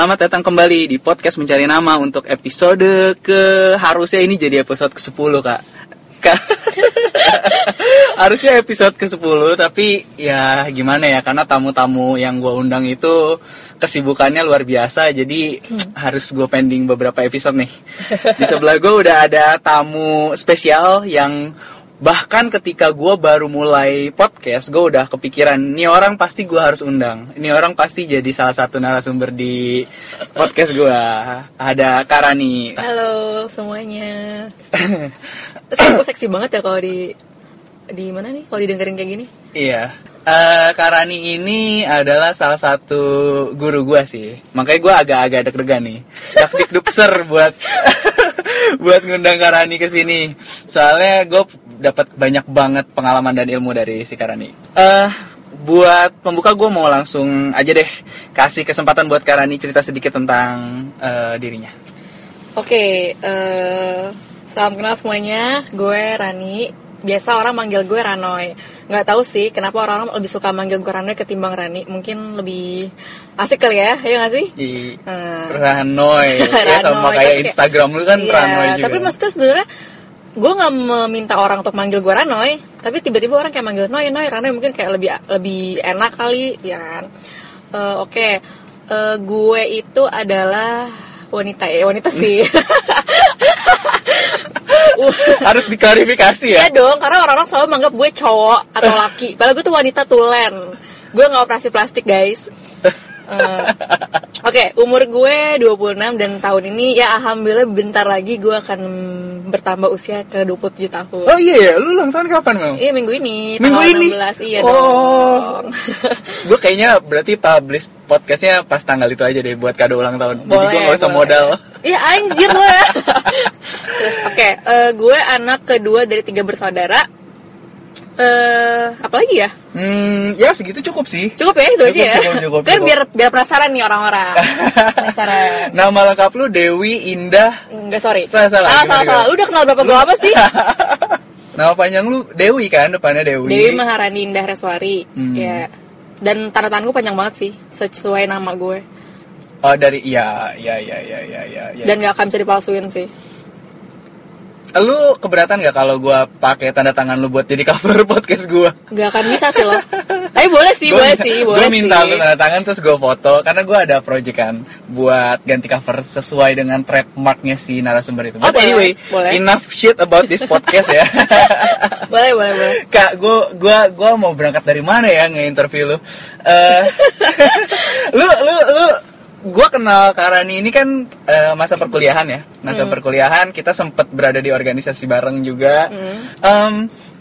Selamat datang kembali di podcast Mencari Nama untuk episode ke harusnya ini jadi episode ke-10 Kak. Kak. harusnya episode ke-10 tapi ya gimana ya karena tamu-tamu yang gue undang itu kesibukannya luar biasa jadi harus gue pending beberapa episode nih. Di sebelah gue udah ada tamu spesial yang bahkan ketika gue baru mulai podcast gue udah kepikiran ini orang pasti gue harus undang. Ini orang pasti jadi salah satu narasumber di podcast gue ada Karani Halo semuanya. Aku seksi banget ya kalau di di mana nih? Kalau didengerin kayak gini. iya. Eh, Karani ini adalah salah satu guru gue sih. Makanya gue agak-agak deg-degan nih. Dak dukser buat buat ngundang Karani ke sini. Soalnya gue dapat banyak banget pengalaman dan ilmu dari si Karani eh buat pembuka gue mau langsung aja deh kasih kesempatan buat Karani cerita sedikit tentang eh, dirinya Oke, eh, salam kenal semuanya. Gue Rani. Biasa orang manggil gue Ranoy. Nggak tahu sih kenapa orang lebih suka manggil gue Ranoy ketimbang Rani. Mungkin lebih asik kali ya, ya nggak sih? di Eh, Ranoy ya sama kayak Instagram lu kan iya, Ranoy juga Tapi maksudnya sebenarnya gue nggak meminta orang untuk manggil gue Ranoy, tapi tiba-tiba orang kayak manggil Noy, Noy, Ranoy mungkin kayak lebih lebih enak kali, ya kan? Eh, Oke, Eh, gue itu adalah wanita ya, wanita sih. harus diklarifikasi ya Iya dong, karena orang-orang selalu menganggap gue cowok atau laki. Padahal gue tuh wanita tulen. Gue nggak operasi plastik guys. Eh, Oke, umur gue 26 dan tahun ini ya alhamdulillah bentar lagi gue akan bertambah usia ke 27 tahun. oh iya ya lu ulang tahun kapan mau Iya minggu ini, Minggu ini? 16, iya Oh. dong. gue kayaknya berarti publish podcastnya pas tanggal itu aja deh buat kado ulang tahun jadi Boleh, gue gak usah boleh. modal Iya anjir lo ya. Terus oke, eh, gue anak kedua dari tiga bersaudara. Eh, apa lagi ya? hmm ya segitu cukup sih Cukup ya itu aja ya. Cukup, cukup, cukup, kan cukup. biar biar penasaran nih orang-orang. penasaran. nama lengkap lu Dewi Indah Enggak sorry. Salah, salah, Ah, gimana, salah, gimana? salah. Lu udah kenal berapa gue apa sih? nama panjang lu Dewi kan depannya Dewi Dewi Maharani Indah Reswari. Hmm. Ya. Dan tanda tangan gue panjang banget sih, sesuai nama gue. oh dari iya iya iya iya iya iya ya. Dan gak akan bisa dipalsuin sih. Lu keberatan gak kalau gue pakai tanda tangan lu buat jadi cover podcast gue Gak akan bisa sih lo. Tapi boleh sih, boleh sih, boleh gue minta sih. lu tanda tangan terus gue foto karena gue ada project kan buat ganti cover sesuai dengan trademarknya si narasumber itu. Oh, But boleh, anyway, boleh. enough shit about this podcast ya. boleh, boleh, boleh. Kak, gue gua gua mau berangkat dari mana ya nge-interview lu? Eh, lu lu lu gue kenal Karani ini kan eh, masa perkuliahan ya masa Hmm. perkuliahan kita sempat berada di organisasi bareng juga Hmm. Em,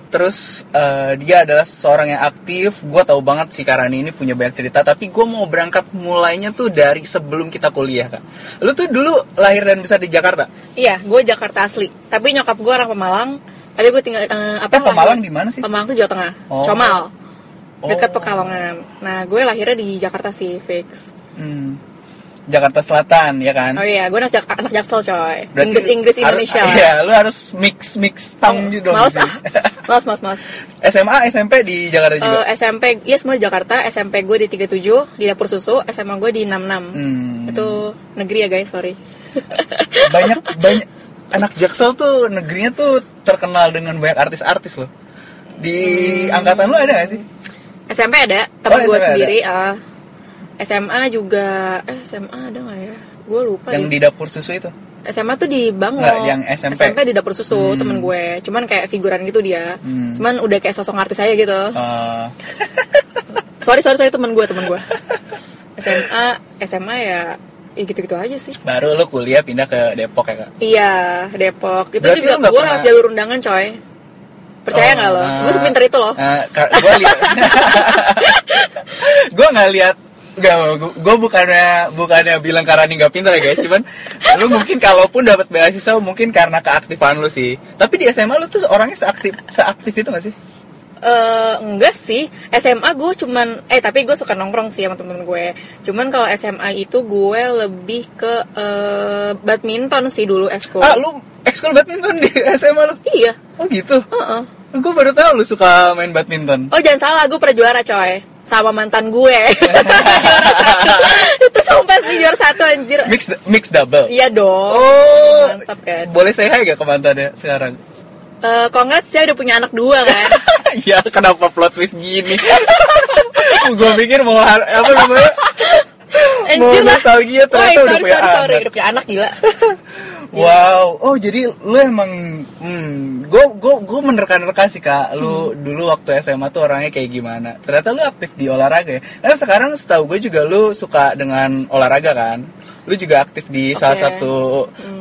terus eh, dia adalah seorang yang aktif gue tahu banget si Karani ini punya banyak cerita tapi gue mau berangkat mulainya tuh dari sebelum kita kuliah kak lu tuh dulu lahir dan besar di Jakarta Iya, gue Jakarta asli. Tapi nyokap gue orang Pemalang. Tapi gue tinggal eh, apa? Eh, Pemalang di mana sih? Pemalang tuh Jawa Tengah. Oh. Comal. Dekat Oh. Pekalongan. Nah, gue lahirnya di Jakarta sih, fix. Hmm. Jakarta Selatan ya kan Oh iya, gue anak, Jak- anak Jaksel coy. Berarti Inggris-Inggris harus- Indonesia. Iya, lu harus mix mix tang gitu dong. Males ah. Males, males, males. SMA, SMP di Jakarta juga. Eh, SMP, iya semua di Jakarta. SMP gue di 37, di dapur susu. SMA gue di 66. Hmm. Itu negeri ya guys, sorry. banyak banyak anak Jaksel tuh negerinya tuh terkenal dengan banyak artis-artis loh. Di Hmm. angkatan lu ada gak sih? SMP ada, teman Oh, gue sendiri. ah. SMA juga, eh SMA ada nggak ya? Gue lupa Yang deh. di dapur susu itu. SMA tuh di Bangor. Nggak, yang SMP. di dapur susu Hmm. temen gue. Cuman kayak figuran gitu dia. Hmm. Cuman udah kayak sosok artis aja gitu. Eh, Sorry sorry sorry temen gue temen gue. SMA SMA ya ya gitu-gitu aja sih. baru lu kuliah pindah ke Depok ya kak? Iya Depok. Itu Berarti juga gue pernah- lewat jalur undangan coy. Percaya nggak lo? Gue sepinter itu loh. gue lihat. gue nggak lihat Gak, gue bukannya bukannya bilang Karani nggak pintar ya guys, cuman lu mungkin kalaupun dapat beasiswa mungkin karena keaktifan lu sih. Tapi di SMA lu tuh orangnya seaktif seaktif itu gak sih? Eh, enggak sih SMA gue cuman eh tapi gue suka nongkrong sih sama temen-temen gue cuman kalau SMA itu gue lebih ke eh, badminton sih dulu eskul Ah, lu ekskul badminton di SMA lu? iya Oh gitu. Heeh. Gue baru tahu lu suka main badminton. oh jangan salah gue pernah juara coy sama mantan gue itu sumpah sih juara satu anjir Mix mix double. iya dong Oh, mantap kan boleh saya hai gak ke mantannya sekarang? Eh, congrats saya udah punya anak dua kan ya kenapa plot twist gini? gue pikir mau apa namanya? mau Anjir lah. nostalgia ternyata Woy, udah sorry, punya sorry, sorry. anak. udah punya anak gila Wow, oh jadi lu emang, hmm, gue gue gue menerka-nerka sih kak, lu Hmm. dulu waktu SMA tuh orangnya kayak gimana? Ternyata lu aktif di olahraga ya. Karena sekarang setahu gue juga lu suka dengan olahraga kan? Lu juga aktif di salah Oke. satu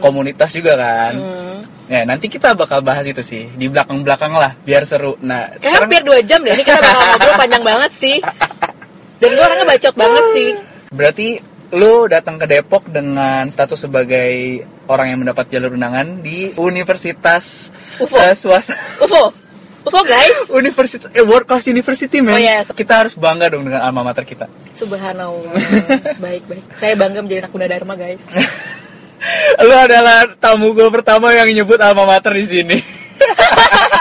komunitas juga kan? Hmm. Ya nanti kita bakal bahas itu sih di belakang-belakang lah, biar seru. Nah Kayak hampir dua jam deh, ini kita bakal ngobrol panjang banget sih Dan gue orangnya bacot banget sih berarti lu datang ke Depok dengan status sebagai orang yang mendapat jalur undangan di Universitas UFO. eh, swasta. UFO UFO guys Universitas eh, World Class University Oh, man. yes. Kita harus bangga dong dengan alma mater kita. Subhanallah Baik-baik Saya bangga menjadi anak muda Dharma guys Lu adalah tamu gue pertama yang nyebut alma mater di sini.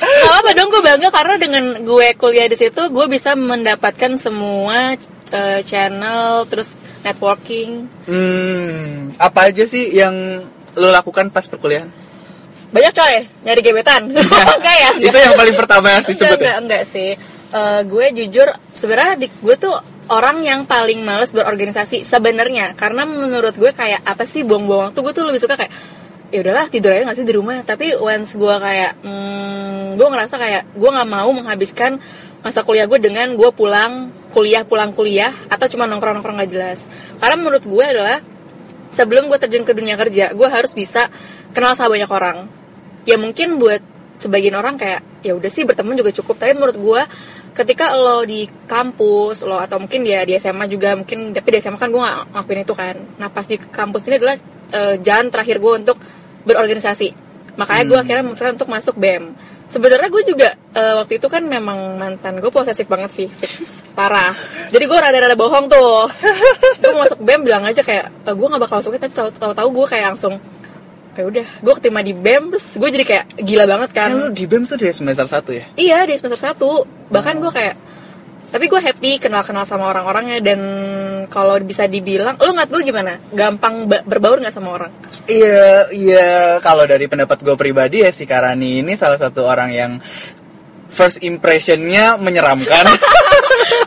Gak apa dong gue bangga karena dengan gue kuliah di situ gue bisa mendapatkan semua eh, channel terus networking. Hmm, apa aja sih yang lu lakukan pas perkuliahan? banyak coy. Nyari gebetan. Enggak ya? Itu yang paling pertama yang enggak, disebut enggak, enggak sih. Eh, gue jujur sebenarnya gue tuh orang yang paling males berorganisasi sebenarnya. Karena menurut gue kayak apa sih buang-buang waktu gue tuh lebih suka kayak ya udahlah tidur aja nggak sih di rumah. Tapi once gue kayak hmm, gue ngerasa kayak gue nggak mau menghabiskan masa kuliah gue dengan gue pulang kuliah pulang kuliah atau cuma nongkrong nongkrong nggak jelas. Karena menurut gue adalah sebelum gue terjun ke dunia kerja gue harus bisa kenal sama banyak orang. Ya mungkin buat sebagian orang kayak ya udah sih berteman juga cukup. Tapi menurut gue ketika lo di kampus lo atau mungkin dia di SMA juga mungkin tapi di SMA kan gue gak ngelakuin itu kan. Nah pas di kampus ini adalah eh, jalan terakhir gue untuk berorganisasi. Makanya gue akhirnya memutuskan untuk masuk BEM sebenarnya gue juga eh, waktu itu kan memang mantan gue posesif banget sih fix parah. Jadi gue rada-rada bohong tuh. Gue masuk BEM bilang aja kayak e, gue gak bakal masuknya tapi tahu- tahu-tahu gue kayak langsung ya udah gue keterima di BEM terus gue jadi kayak gila banget kan. Eh, lu di BEM tuh dari semester 1 ya? iya di semester 1 bahkan gue kayak tapi gue happy kenal-kenal sama orang-orangnya dan kalau bisa dibilang lu nggak gue gimana gampang ba- berbaur nggak sama orang Iya, iya. Kalau dari pendapat gue pribadi ya si Karani ini salah satu orang yang first impressionnya menyeramkan.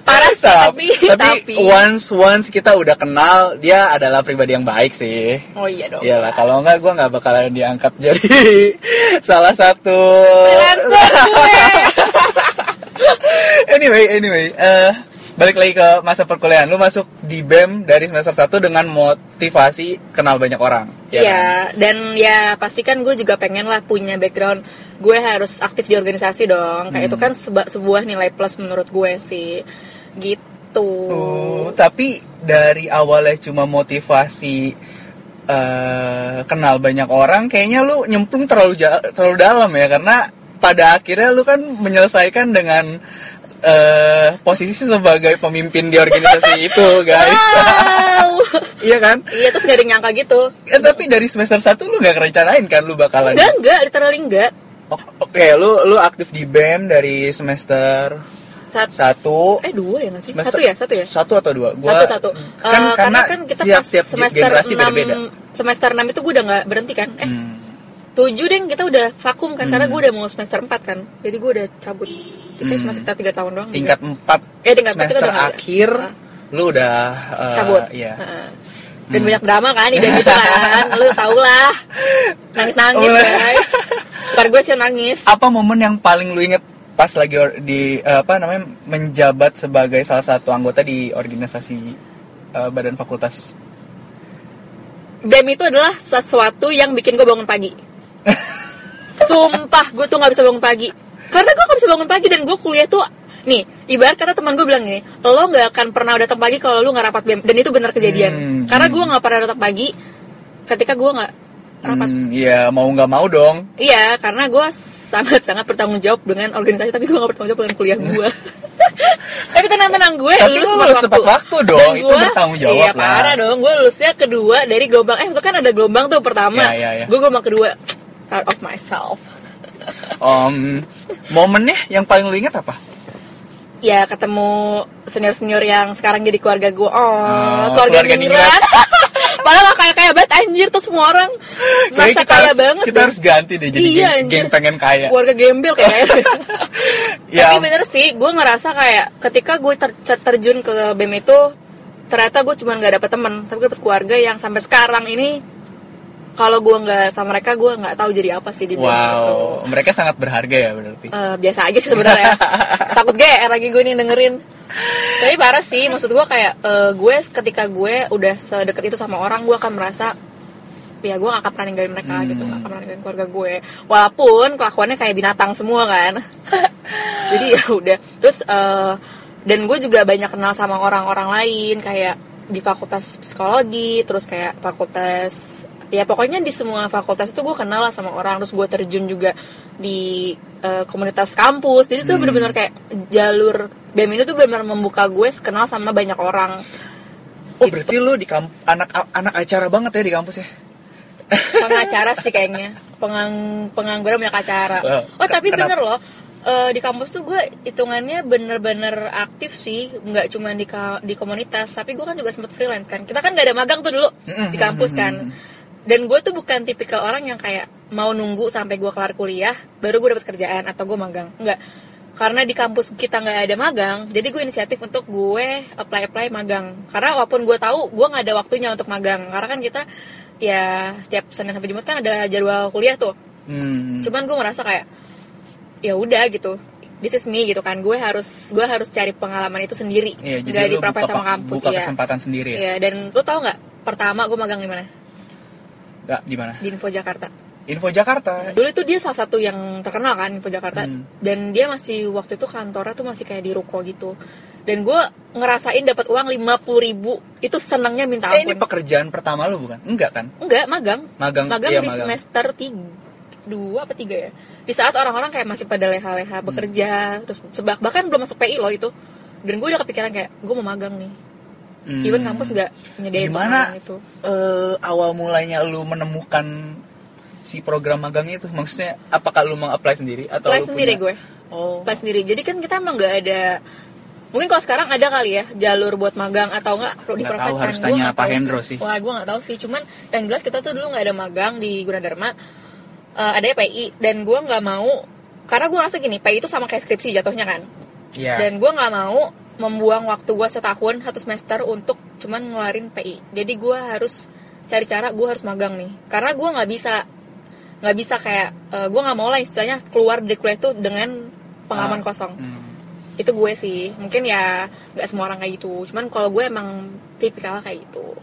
parah sih tapi tapi, tapi once once kita udah kenal dia adalah pribadi yang baik sih. oh iya dong Iyalah, kalau enggak gue nggak bakalan diangkat jadi salah satu. freelancer gue anyway, anyway, eh balik lagi ke masa perkuliahan. Lu masuk di BEM dari semester 1 dengan motivasi kenal banyak orang. ya kan? Iya, dan ya pastikan gue juga pengen lah punya background gue harus aktif di organisasi dong. Kayak itu Hmm. kan seba- sebuah nilai plus menurut gue sih. Gitu. Oh, tapi dari awalnya cuma motivasi eh, kenal banyak orang, kayaknya lu nyemplung terlalu ja- terlalu dalam ya karena pada akhirnya lu kan menyelesaikan dengan eh, posisi sebagai pemimpin di organisasi itu, guys. Wow. iya kan? iya, terus gak ada yang nyangka gitu. Ya, tapi dari semester 1 lu nggak kerencanain kan lu bakalan Enggak, enggak, literally enggak. Oh, Oke, lu lu aktif di BEM dari semester satu eh dua ya nggak sih? Semester- Satu ya, satu ya? satu atau dua? Gua, satu satu. Kan Eh, karena, kan kita tiap, pas tiap semester generasi 6 berbeda. semester 6 itu gue udah nggak berhenti kan? Eh, Hmm. Tujuh deh kita udah vakum kan karena Hmm. gue udah mau semester 4 kan. Jadi gue udah cabut. Itu kayak Hmm. cuma sekitar 3 tahun doang. tingkat empat Eh, tingkat empat semester udah nggak ada. akhir Ah. lu udah eh, cabut. iya. Heeh. Dan Hmm. banyak drama kan di band itu kan. Lu tau lah. Nangis-nangis Oh, guys. Ntar gue sih nangis. apa momen yang paling lu inget pas lagi or- di eh, apa namanya menjabat sebagai salah satu anggota di organisasi eh, badan fakultas BEM itu adalah sesuatu yang bikin gue bangun pagi. Sumpah, gue tuh nggak bisa bangun pagi. Karena gue nggak bisa bangun pagi dan gue kuliah tuh nih ibarat kata teman gue bilang gini lo nggak akan pernah datang pagi kalau lu nggak rapat bem dan itu benar kejadian Hmm, karena hmm. gue nggak pernah datang pagi ketika gue nggak rapat Hmm, iya mau nggak mau dong iya karena gue sangat sangat bertanggung jawab dengan organisasi tapi gue nggak bertanggung jawab dengan kuliah gue tapi tenang tenang gue Tapi lu lulus tepat waktu dong, Dan itu gua- bertanggung jawab iya lah. parah dong gue lulusnya kedua dari gelombang eh maksudnya kan ada gelombang tuh pertama Iya, iya, iya. gue gelombang kedua proud of myself. Om, momennya yang paling lu inget apa? Ya ketemu senior senior yang sekarang jadi keluarga gue oh, Oh, keluarga, keluarga ningrat. Padahal gak kayak kaya banget anjir tuh semua orang merasa kita kaya harus, banget kita deh. harus ganti deh jadi iya, geng, geng pengen kaya. Keluarga gembel kayaknya Ya. tapi bener sih gue ngerasa kayak ketika gue ter- ter- terjun ke bem itu ternyata gue cuma nggak dapet temen tapi gue dapet keluarga yang sampai sekarang ini kalau gue nggak sama mereka gue nggak tahu jadi apa sih di bem itu. wow mereka sangat berharga ya berarti. Eh, biasa aja sih sebenarnya. Takut GR lagi gue nih dengerin. Tapi parah sih maksud gue kayak eh, gue ketika gue udah sedekat itu sama orang gue akan merasa ya gue gak akan pernah ninggalin mereka Hmm. gitu gak akan pernah ninggalin keluarga gue walaupun kelakuannya kayak binatang semua kan. Jadi ya udah. Terus eh, dan gue juga banyak kenal sama orang-orang lain kayak di fakultas psikologi terus kayak fakultas ya pokoknya di semua fakultas itu gue kenal lah sama orang terus gue terjun juga di eh, komunitas kampus. Jadi tuh Hmm. bener-bener kayak jalur BEM ini tuh benar-benar membuka gue kenal sama banyak orang. Oh berarti lu di kamp anak anak acara banget ya di kampus ya? Pengacara sih kayaknya. Pengang pengangguran banyak acara. Oh tapi Kenapa? bener loh eh, di kampus tuh gue hitungannya bener-bener aktif sih. Nggak cuma di ka- di komunitas tapi gue kan juga sempet freelance kan. Kita kan nggak ada magang tuh dulu di kampus kan. Dan gue tuh bukan tipikal orang yang kayak mau nunggu sampai gue kelar kuliah baru gue dapet kerjaan atau gue magang. Nggak karena di kampus kita nggak ada magang jadi gue inisiatif untuk gue apply apply magang. Karena walaupun gue tahu gue nggak ada waktunya untuk magang. Karena kan kita ya setiap senin sampai jumat kan ada jadwal kuliah tuh. Hmm. cuman gue merasa kayak ya udah gitu. This is me gitu kan. Gue harus gue harus cari pengalaman itu sendiri. Iya, jadi nggak lu di buka, sama kampus buka ya kesempatan sendiri ya? Iya, dan lu tau nggak pertama gue magang di mana Nggak, di mana? di Info Jakarta Info Jakarta. dulu itu dia salah satu yang terkenal kan Info Jakarta Hmm. dan dia masih waktu itu kantornya tuh masih kayak di ruko gitu dan gue ngerasain dapat uang lima ribu itu senangnya minta Eh ini ampun pekerjaan pertama lu bukan? Enggak kan? enggak magang Magang, magang iya, di magang. semester tiga dua apa tiga ya di saat orang-orang kayak masih pada leha-leha Hmm. bekerja terus sebak bahkan belum masuk PI loh itu dan gue udah kepikiran kayak gue mau magang nih Hmm. even kampus nggak nyediain Gimana itu eh, awal mulanya lu menemukan si program magang itu? Maksudnya apakah lu meng-apply sendiri atau apply sendiri punya- gue Oh. apply sendiri jadi kan kita emang nggak ada mungkin kalau sekarang ada kali ya jalur buat magang atau enggak perlu Nggak diperfect tahu, harus tanya Pak tahu Hendro sih. wah gue nggak tahu sih cuman yang jelas kita tuh dulu nggak ada magang di Gunadarma Eh, ada PI dan gue nggak mau karena gue rasa gini PI itu sama kayak skripsi jatuhnya kan Iya. dan gue nggak mau membuang waktu gue setahun satu semester untuk cuman ngeluarin PI jadi gue harus cari cara gue harus magang nih karena gue nggak bisa nggak bisa kayak gue nggak mau lah istilahnya keluar dari kuliah itu dengan pengalaman Ah. kosong Hmm. itu gue sih mungkin ya nggak semua orang kayak gitu cuman kalau gue emang tipikal kayak gitu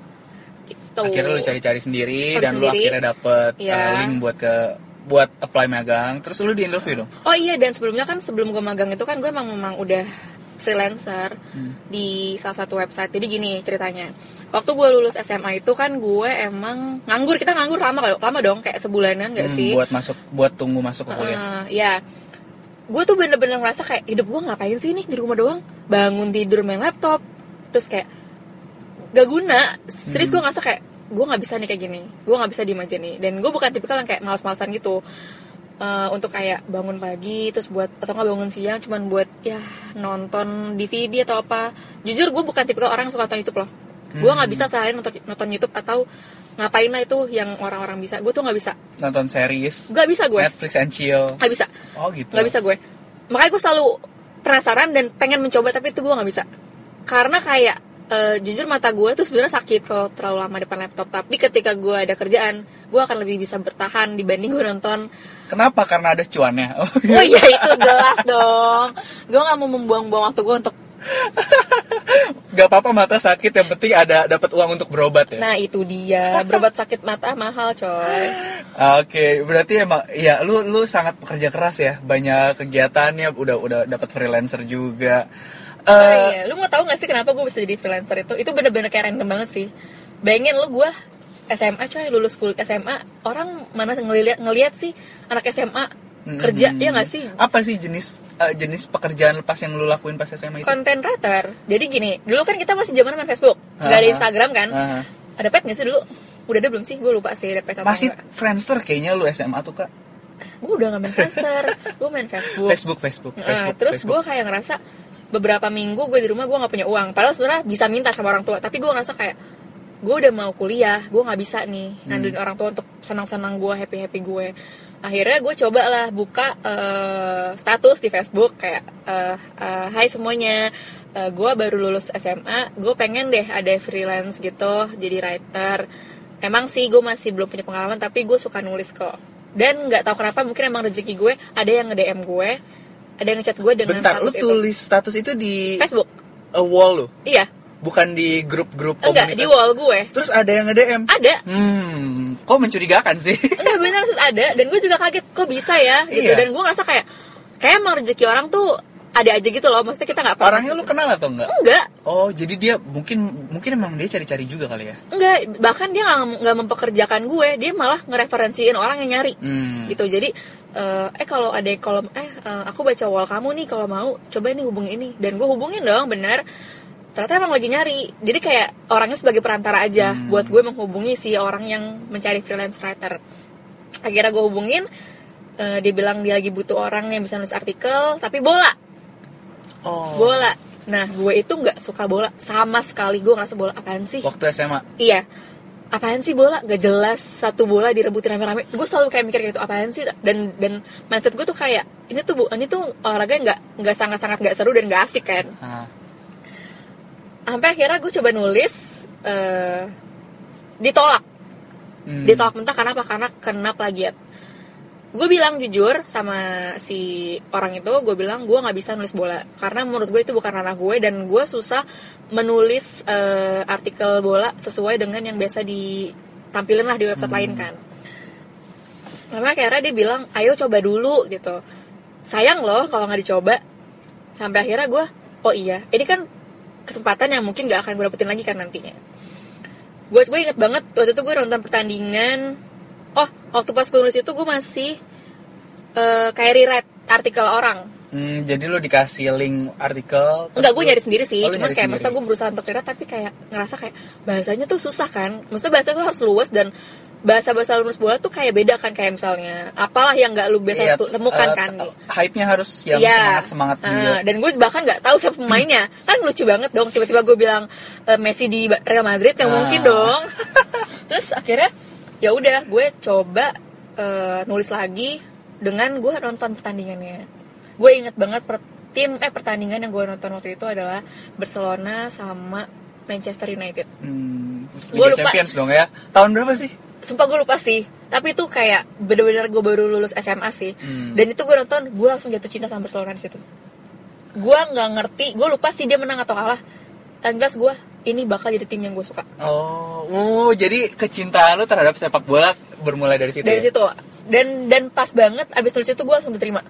gitu Akhirnya lu cari-cari sendiri dan lu sendiri. akhirnya dapet Iya. eh, link buat ke buat apply magang. Terus lu di interview dong? oh iya dan sebelumnya kan sebelum gue magang itu kan gue emang memang udah freelancer Hmm. di salah satu website. Jadi gini ceritanya. Waktu gue lulus SMA itu kan gue emang nganggur. Kita nganggur lama lama dong kayak sebulanan gak Hmm, sih? buat masuk buat tunggu masuk ke kuliah. Heeh, ya gue tuh bener-bener ngerasa kayak hidup gue ngapain sih nih? Di rumah doang. Bangun tidur main laptop. Terus kayak gak guna. Serius gue ngerasa kayak gue nggak bisa nih kayak gini. Gue nggak bisa diem aja nih. Dan gue bukan tipikal yang kayak malas-malasan gitu Eh, untuk kayak bangun pagi terus buat atau nggak bangun siang cuman buat ya nonton DVD atau apa. Jujur gue bukan tipikal orang yang suka nonton YouTube loh. Gue nggak bisa seharian nonton nonton YouTube atau ngapain lah itu yang orang-orang bisa. Gue tuh nggak bisa. Nonton series, nggak bisa gue Netflix and chill. nggak bisa. Oh gitu. nggak bisa gue makanya gue selalu penasaran dan pengen mencoba tapi itu gue nggak bisa. Karena kayak eh, jujur mata gue tuh sebenarnya sakit kalau terlalu lama depan laptop. Tapi ketika gue ada kerjaan gue akan lebih bisa bertahan dibanding gue nonton Kenapa? Karena ada cuannya. Oh, oh iya itu jelas dong gue nggak mau membuang-buang waktu gue untuk Gak apa-apa mata sakit yang penting ada dapat uang untuk berobat ya. nah itu dia berobat sakit mata mahal coy Oke, berarti emang ya lu lu sangat pekerja keras ya. Banyak kegiatannya, udah udah dapat freelancer juga. Oh, Eh, iya. Lu mau tahu gak sih kenapa gue bisa jadi freelancer itu? Itu bener-bener kayak random banget sih. Bayangin lu gue SMA coy, lulus kuliah SMA, orang mana ngeliat ngeliat sih anak SMA kerja hmm, ya gak sih? Apa sih jenis eh, jenis pekerjaan lepas yang lu lakuin pas SMA itu? Content writer. Jadi gini, dulu kan kita masih zaman main Facebook, nggak ada. Instagram kan? Aha. Ada pet gak sih dulu? Udah ada belum sih? Gue lupa sih ada pet apa Masih enggak. Friendster kayaknya lu SMA tuh kak. Gue udah gak main Friendster, gue main Facebook. Facebook, Facebook, Nah, Facebook. terus gue kayak ngerasa beberapa minggu gue di rumah gue nggak punya uang padahal sebenarnya bisa minta sama orang tua tapi gue ngerasa kayak gue udah mau kuliah gue nggak bisa nih ngandelin orang tua untuk senang-senang gue happy happy gue akhirnya gue coba lah buka eh, status di Facebook kayak eh, eh, Hai semuanya eh, gue baru lulus SMA gue pengen deh ada freelance gitu jadi writer. Emang sih gue masih belum punya pengalaman tapi gue suka nulis kok. Dan nggak tahu kenapa mungkin emang rezeki gue ada yang nge DM gue ada yang ngechat gue dengan Bentar, lu status itu. tulis status itu di Facebook. a wall lu, iya bukan di grup-grup enggak komunitas. di wall gue Terus ada yang nge-DM. ada Hmm, kok mencurigakan sih? enggak bener terus ada dan gue juga kaget kok bisa ya gitu Iya. dan gue ngerasa kayak kayak emang rezeki orang tuh ada aja gitu loh maksudnya kita nggak pernah Orangnya lu kenal atau enggak? enggak Oh, jadi dia mungkin mungkin emang dia cari-cari juga kali ya. enggak bahkan dia nggak mempekerjakan gue dia malah ngereferensiin orang yang nyari Hmm. gitu jadi eh eh kalau ada kalau eh eh, aku baca wall kamu nih kalau mau coba ini hubungi ini dan gue hubungin dong benar ternyata emang lagi nyari jadi kayak orangnya sebagai perantara aja Hmm. buat gue menghubungi si orang yang mencari freelance writer akhirnya gue hubungin eh, dia bilang dia lagi butuh orang yang bisa nulis artikel tapi bola Oh. bola nah gue itu nggak suka bola sama sekali gue ngerasa bola apaan sih Waktu SMA. Iya. Apaan sih bola? Gak jelas satu bola direbutin rame-rame. Gue selalu kayak mikir gitu apaan sih? Dan dan mindset gue tuh kayak ini tuh bu, ini tuh olahraga nggak nggak sangat-sangat nggak seru dan nggak asik kan. Ah. Sampai akhirnya gue coba nulis eh ditolak. Hmm. Ditolak mentah karena apa? Karena kena plagiat. Gue bilang jujur sama si orang itu, gue bilang gue nggak bisa nulis bola karena menurut gue itu bukan ranah gue dan gue susah menulis eh, artikel bola sesuai dengan yang biasa ditampilin lah di website lain kan. Makanya akhirnya dia bilang, ayo coba dulu gitu. Sayang loh kalau nggak dicoba. Sampai akhirnya gue, oh iya, ini kan kesempatan yang mungkin gak akan gue dapetin lagi kan nantinya. Gue gue inget banget waktu itu gue nonton pertandingan. Oh, waktu pas gue nulis itu gue masih eh, kayak rewrite artikel orang. Hmm, jadi lu dikasih link artikel. Enggak, gue nyari sendiri sih. Oh, nyari kayak sendiri. maksudnya gue berusaha untuk rewrite tapi kayak ngerasa kayak bahasanya tuh susah kan. Maksudnya bahasa gue harus luas dan bahasa-bahasa lulus bola tuh kayak beda kan kayak misalnya apalah yang nggak lu biasa Iya, temukan eh, kan. Hype-nya harus yang Iya. semangat-semangat Ah, juga. dan gue bahkan nggak tahu siapa pemainnya. kan lucu banget dong tiba-tiba gue bilang e, Messi di Real Madrid yang Ah. mungkin dong. Terus akhirnya ya udah gue coba eh, nulis lagi dengan gue nonton pertandingannya. Gue inget banget per, tim eh pertandingan yang gue nonton waktu itu adalah Barcelona sama Manchester United. Hmm, Gua Liga lupa. Champions dong ya. Tahun berapa sih? Sumpah gue lupa sih Tapi itu kayak bener-bener gue baru lulus SMA sih Hmm. Dan itu gue nonton Gue langsung jatuh cinta sama Barcelona di situ Gue nggak ngerti Gue lupa sih dia menang atau kalah Yang jelas gue Ini bakal jadi tim yang gue suka Oh, oh, jadi kecintaan lu terhadap sepak bola bermulai dari situ. Dari ya? situ Dan dan pas banget Abis tulis itu gue langsung diterima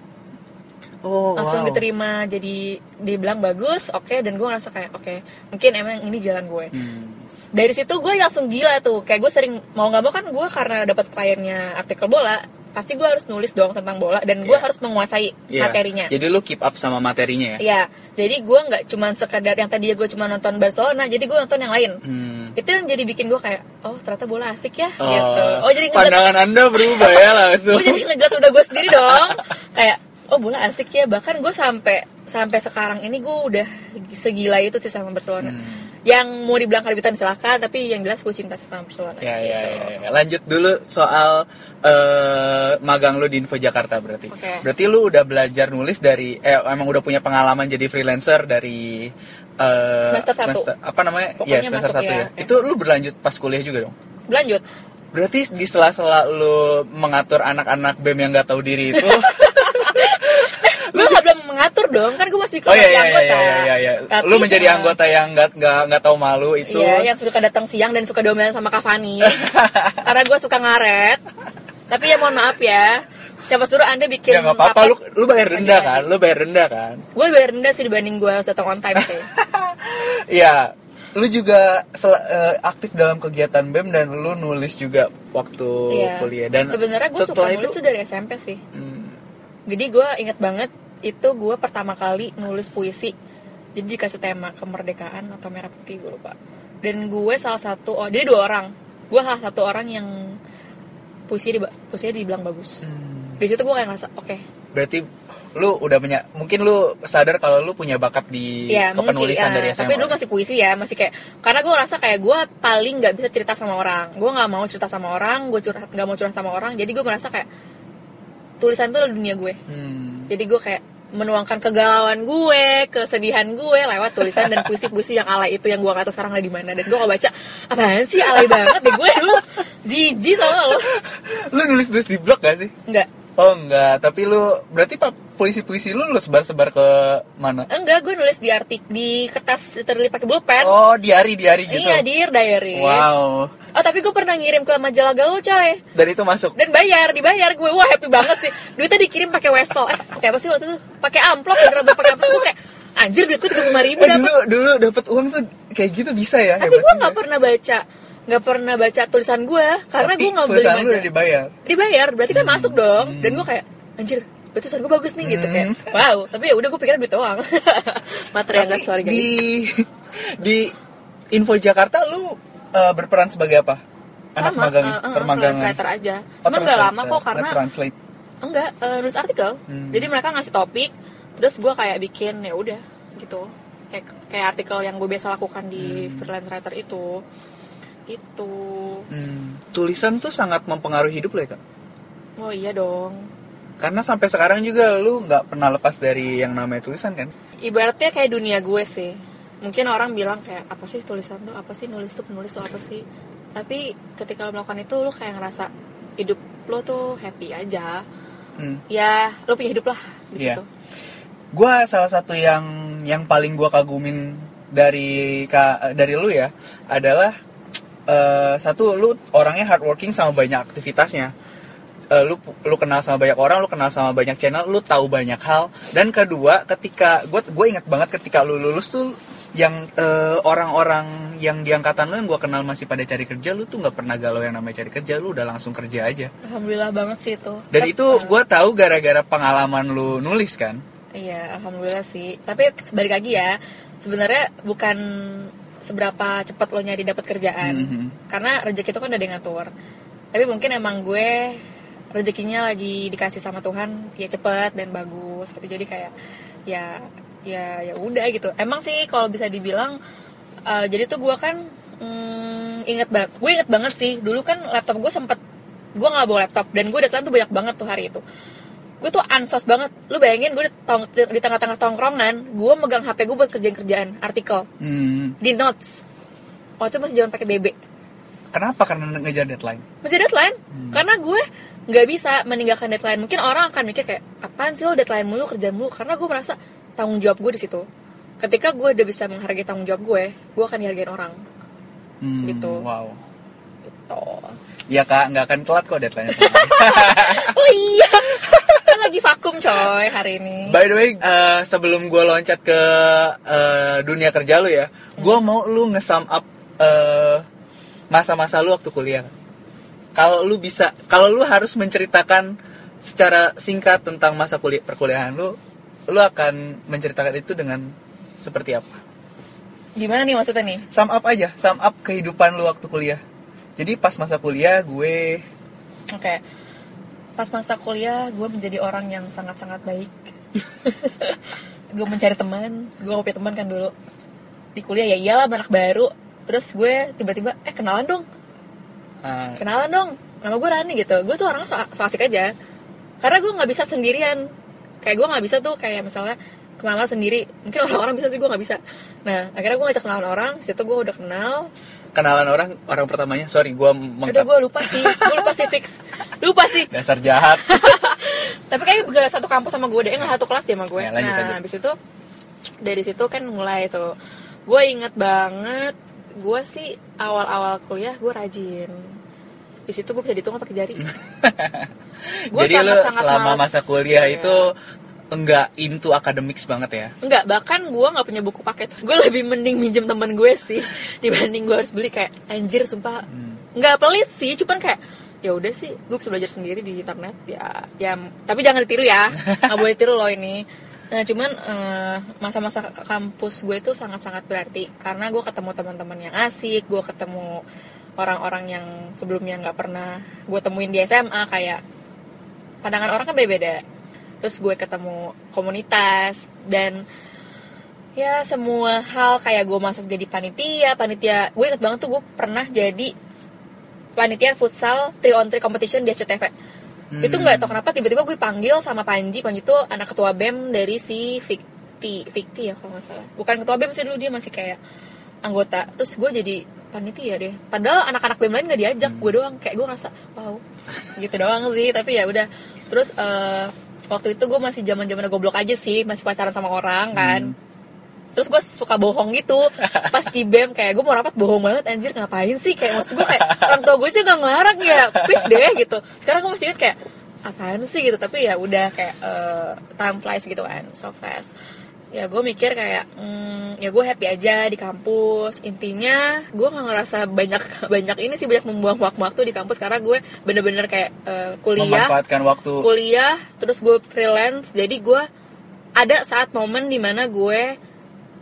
Oh, Langsung wow. diterima Jadi dibilang bagus Oke Dan gue ngerasa kayak Oke Mungkin emang ini jalan gue Hmm. dari situ gue langsung gila tuh kayak gue sering mau nggak mau kan gue karena dapat kliennya artikel bola pasti gue harus nulis dong tentang bola dan gue Iya. harus menguasai Iya. materinya Jadi lu keep up sama materinya ya? ya jadi gue nggak cuma sekedar yang tadi gue cuma nonton Barcelona jadi gue nonton yang lain Hmm. itu yang jadi bikin gue kayak oh ternyata bola asik ya Oh, gitu oh jadi pandangan anda berubah ya langsung. gue jadi ngeliat udah gue sendiri dong kayak oh bola asik ya bahkan gue sampai sampai sekarang ini gue udah segila itu sih sama Barcelona Hmm. yang mau dibilang keributan silahkan tapi yang jelas gue cinta sih sama Barcelona Ya, ya, gitu. ya, ya. Lanjut dulu soal eh, magang lu di Info Jakarta berarti. Oke. Berarti lu udah belajar nulis dari eh emang udah punya pengalaman jadi freelancer dari eh, Semester satu. apa namanya? Pokoknya ya, semester masuk satu ya. ya. Itu lu berlanjut pas kuliah juga dong. lanjut Berarti di sela-sela lu mengatur anak-anak BEM yang gak tahu diri itu gue nggak belum mengatur dong kan gue masih Oh iya iya iya anggota iya iya, iya. Tapi, Lu menjadi eh, anggota yang nggak nggak nggak tahu malu itu. Iya, yang suka datang siang dan suka diomelin sama Cavani karena gue suka ngaret tapi ya mohon maaf ya siapa suruh anda bikin Ya nggak apa-apa lu lu bayar denda Pagi-pagi. kan? Lu bayar denda kan? gue bayar rendah sih dibanding gue harus datang on time sih Iya, lu juga sel- eh, aktif dalam kegiatan BEM dan lu nulis juga waktu Iya. kuliah dan sebenarnya gue suka nulis itu tuh dari SMP sih Hmm, jadi gue inget banget itu gue pertama kali nulis puisi jadi dikasih tema kemerdekaan atau merah putih gue lupa dan gue salah satu oh jadi dua orang gue salah satu orang yang puisi di puisinya dibilang bagus hmm. di situ gue kayak ngerasa oke berarti lu udah punya mungkin lu sadar kalau lu punya bakat di Iya, mungkin, kepenulisan ya. dari SMA Tapi dulu masih puisi ya, masih kayak karena gue ngerasa kayak gue paling nggak bisa cerita sama orang. Gue nggak mau cerita sama orang, gue curhat nggak mau curhat sama orang. Jadi gue merasa kayak tulisan itu adalah dunia gue. Hmm. Jadi gue kayak menuangkan kegalauan gue, kesedihan gue lewat tulisan dan puisi-puisi yang alay itu yang gue nggak tahu sekarang ada di mana. Dan gue gak baca, apaan sih alay banget deh gue dulu jijik tau gak lo? lu nulis nulis di blog gak sih Enggak, oh enggak. Tapi lu berarti pak puisi puisi lu lu sebar sebar ke mana? Enggak gue nulis di artik di kertas terlipat pakai pulpen. oh diary diary gitu? Iya, dear diary. wow. Oh tapi gue pernah ngirim ke majalah gaul coy. Dan itu masuk? Dan bayar dibayar gue. Wah happy banget sih. Duitnya dikirim pakai wesel. Eh pakai apa sih waktu itu? Pakai amplop beneran pakai amplop. Gue kayak anjir duitku tiga puluh ribu eh, dapat dulu dulu dapat uang tuh kayak gitu bisa ya tapi gue juga. nggak pernah baca nggak pernah baca tulisan gue karena gue nggak beli tulisan lu udah dibayar. Dibayar berarti kan masuk dong. Dan gue kayak anjir berarti tulisan gue bagus nih gitu. Kayak Hmm. wow. Tapi ya udah gue pikir duit doang. Materi yang gak sorry guys. di di Info Jakarta lu eh, berperan sebagai apa? Anak sama magang uh, uh, permagangan. translator aja. Oh, cuma nggak lama kok karena Nge-translate. enggak eh, nulis artikel. Hmm. jadi mereka ngasih topik terus gue kayak bikin ya udah gitu. Kayak kayak artikel yang gue biasa lakukan di freelance writer itu itu. Hmm. tulisan tuh sangat mempengaruhi hidup lo ya kak? Oh iya dong. Karena sampai sekarang juga lu nggak pernah lepas dari yang namanya tulisan kan? Ibaratnya kayak dunia gue sih. Mungkin orang bilang kayak apa sih tulisan tuh? Apa sih nulis tuh? Penulis tuh apa sih? Tapi ketika lo melakukan itu lo kayak ngerasa hidup lo tuh happy aja. Hmm. ya lo punya hidup lah di Iya. situ. Gue salah satu yang yang paling gue kagumin dari ka, dari lu ya adalah eh, satu lu orangnya hardworking sama banyak aktivitasnya. Eh, lu lu kenal sama banyak orang lu kenal sama banyak channel lu tahu banyak hal. Dan kedua ketika gue gue ingat banget ketika lu lulus tuh yang eh, orang-orang yang di angkatan lu yang gue kenal masih pada cari kerja lu tuh nggak pernah galau yang namanya cari kerja lu udah langsung kerja aja. Alhamdulillah banget sih itu. Dan Tapi- itu gue tahu gara-gara pengalaman lu nulis kan? Iya, alhamdulillah sih. Tapi balik lagi ya, sebenarnya bukan seberapa cepat lo nyari dapat kerjaan. Mhm. Karena rezeki itu kan udah ngatur. Tapi mungkin emang gue rezekinya lagi dikasih sama Tuhan ya cepet dan bagus gitu. Jadi kayak ya ya ya udah gitu. Emang sih kalau bisa dibilang eh, jadi tuh gue kan mm, inget banget. Gue inget banget sih dulu kan laptop gue sempet gue nggak bawa laptop dan gue deadline tuh banyak banget tuh hari itu gue tuh ansos banget. Lu bayangin gue di, tong- di tengah-tengah tongkrongan gue megang hp gue buat kerjaan-kerjaan artikel. Hmm. di notes. Waktu itu masih zaman pakai bb Kenapa? Karena ngejar deadline. masih deadline. Karena gue nggak bisa meninggalkan deadline. Mungkin orang akan mikir kayak apaan sih lo deadline mulu kerjaan mulu? Karena gue merasa tanggung jawab gue di situ. Ketika gue udah bisa menghargai tanggung jawab gue gue akan dihargain orang. Hmm, Gitu. Wow. gitu Ya kak, nggak akan telat kok deadline. oh iya kan lagi vakum coy hari ini By the way, eh, sebelum gue loncat ke eh, dunia kerja lu ya, gue mau lu nge-sum up eh, masa-masa lu waktu kuliah. Kalau lu bisa, kalau lu harus menceritakan secara singkat tentang masa kuliah perkuliahan lu, lu akan menceritakan itu dengan seperti apa? gimana nih maksudnya nih Sum up aja, sum up kehidupan lu waktu kuliah. Jadi pas masa kuliah gue Oke. Pas masa kuliah, gue menjadi orang yang sangat-sangat baik. gue mencari teman, gue punya teman kan dulu. Di kuliah ya iyalah anak baru. Terus gue tiba-tiba, eh kenalan dong, ah, kenalan dong. Nama gue Rani gitu. Gue tuh orangnya so, so asik aja. Karena gue nggak bisa sendirian. Kayak gue nggak bisa tuh kayak misalnya kenalan sendiri. Mungkin orang-orang bisa tapi gue nggak bisa. Nah akhirnya gue ngajak kenalan orang. Situ gue udah kenal. Kenalan orang orang pertamanya, sorry gue Udah mengkat gue lupa sih. Gue lupa sih fix. Lupa sih. dasar jahat. tapi kayak gak satu kampus sama gue deh nggak satu kelas dia sama gue Ya, lanjut, nah lanjut. habis itu dari situ kan mulai tuh gue inget banget gue sih awal-awal kuliah gue rajin di situ gue bisa dihitung pakai jari Gue Jadi lu sangat-sangat selama males. masa kuliah Iya. itu enggak into academics banget ya? Enggak, bahkan gue nggak punya buku paket. Gue lebih mending minjem temen gue sih dibanding gue harus beli kayak anjir sumpah. Hmm. Nggak pelit sih, cuman kayak ya udah sih, gue bisa belajar sendiri di internet ya. Ya, tapi jangan ditiru ya. Nggak boleh tiru loh ini. Nah, cuman eh, masa-masa ke- kampus gue itu sangat-sangat berarti karena gue ketemu teman-teman yang asik, gue ketemu orang-orang yang sebelumnya nggak pernah gue temuin di SMA kayak pandangan orang kan beda-beda terus gue ketemu komunitas dan ya semua hal kayak gue masuk jadi panitia panitia gue inget banget tuh gue pernah jadi panitia futsal 3 on 3 competition di SCTV Hmm. itu nggak tau kenapa tiba-tiba gue dipanggil sama Panji Panji itu anak ketua bem dari si Fikti Fikti ya kalau nggak salah. Bukan ketua bem sih dulu dia masih kayak anggota. Terus gue jadi panitia deh. Padahal anak-anak bem lain nggak diajak gue doang. Kayak gue ngerasa wow gitu doang sih. Tapi ya udah. Terus eh, waktu itu gue masih zaman zaman goblok aja sih masih pacaran sama orang kan. Terus gue suka bohong gitu. Pas di bem kayak gue mau rapat bohong banget anjir ngapain sih? Kayak maksud gue kayak orang tua gue aja nggak ngelarang ya. Please deh gitu. Sekarang gue mesti ingat kayak apaan sih? gitu. Tapi ya udah kayak eh, time flies gitu kan so fast ya gue mikir kayak hmm, ya gue happy aja di kampus. Intinya gue nggak ngerasa banyak banyak ini sih banyak membuang waktu di kampus. Karena gue bener-bener kayak eh, kuliah. Memanfaatkan waktu. Kuliah terus gue freelance. Jadi gue ada saat momen di mana gue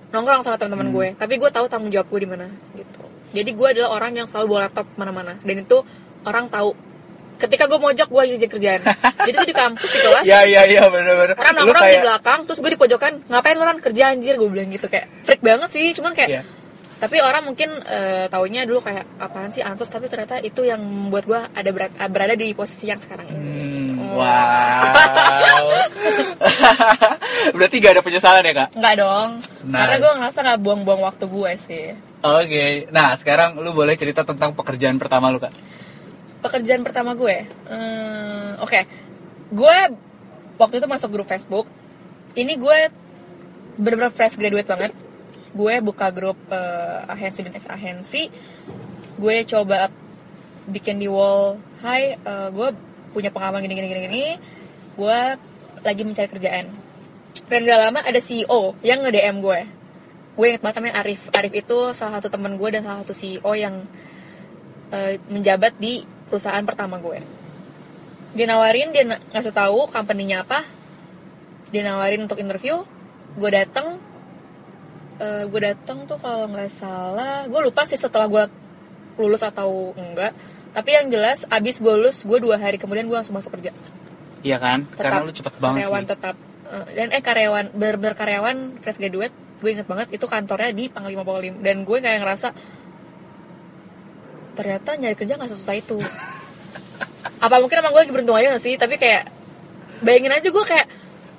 nongkrong sama teman-teman gue. Tapi gue tahu tanggung jawab gue di mana gitu. Jadi gue adalah orang yang selalu bawa laptop ke mana-mana. Dan itu orang tahu ketika gue mojok gue kerja kerjaan. Jadi tuh di kampus di kelas. Ya ya ya bener-bener. Orang nongkrong di kayak belakang terus gue di pojokan ngapain lu Ran kerja anjir gue bilang gitu. Kayak freak banget sih cuman kayak Iya. tapi orang mungkin eh, taunya dulu kayak apaan sih ansos? Tapi ternyata itu yang membuat gue ada berat, berada di posisi yang sekarang. Ini Hmm, wow. Berarti gak ada penyesalan ya kak? Enggak dong. Nice. karena gue ngerasa nggak buang-buang waktu gue sih. Oke, nah sekarang lu boleh cerita tentang pekerjaan pertama lu kak. Pekerjaan pertama gue. Hmm, oke. Gue waktu itu masuk grup Facebook. Ini gue bener-bener fresh graduate banget. Gue buka grup eh, agensi dan ex agensi gue coba bikin di wall hai eh, gue punya pengalaman gini gini gini gini. Gue lagi mencari kerjaan. Dan gak lama ada CEO yang nge DM gue. Gue inget banget namanya Arif. Arif itu salah satu teman gue dan salah satu CEO yang eh, menjabat di perusahaan pertama gue. Dia nawarin dia ngasih tahu company-nya apa. Dia nawarin untuk interview. Gue datang Eh, gue datang tuh kalau nggak salah gue lupa sih setelah gue lulus atau enggak. Tapi yang jelas abis gue lulus gue dua hari kemudian gue langsung masuk kerja. Iya kan? Karena lu cepet banget karyawan sih. tetap. Eh, dan eh karyawan bener-bener karyawan fresh graduate gue inget banget itu kantornya di Panglima Polim dan gue kayak ngerasa ternyata nyari kerja nggak sesusah itu. Apa mungkin emang gue lagi beruntung aja gak sih? Tapi kayak bayangin aja gue kayak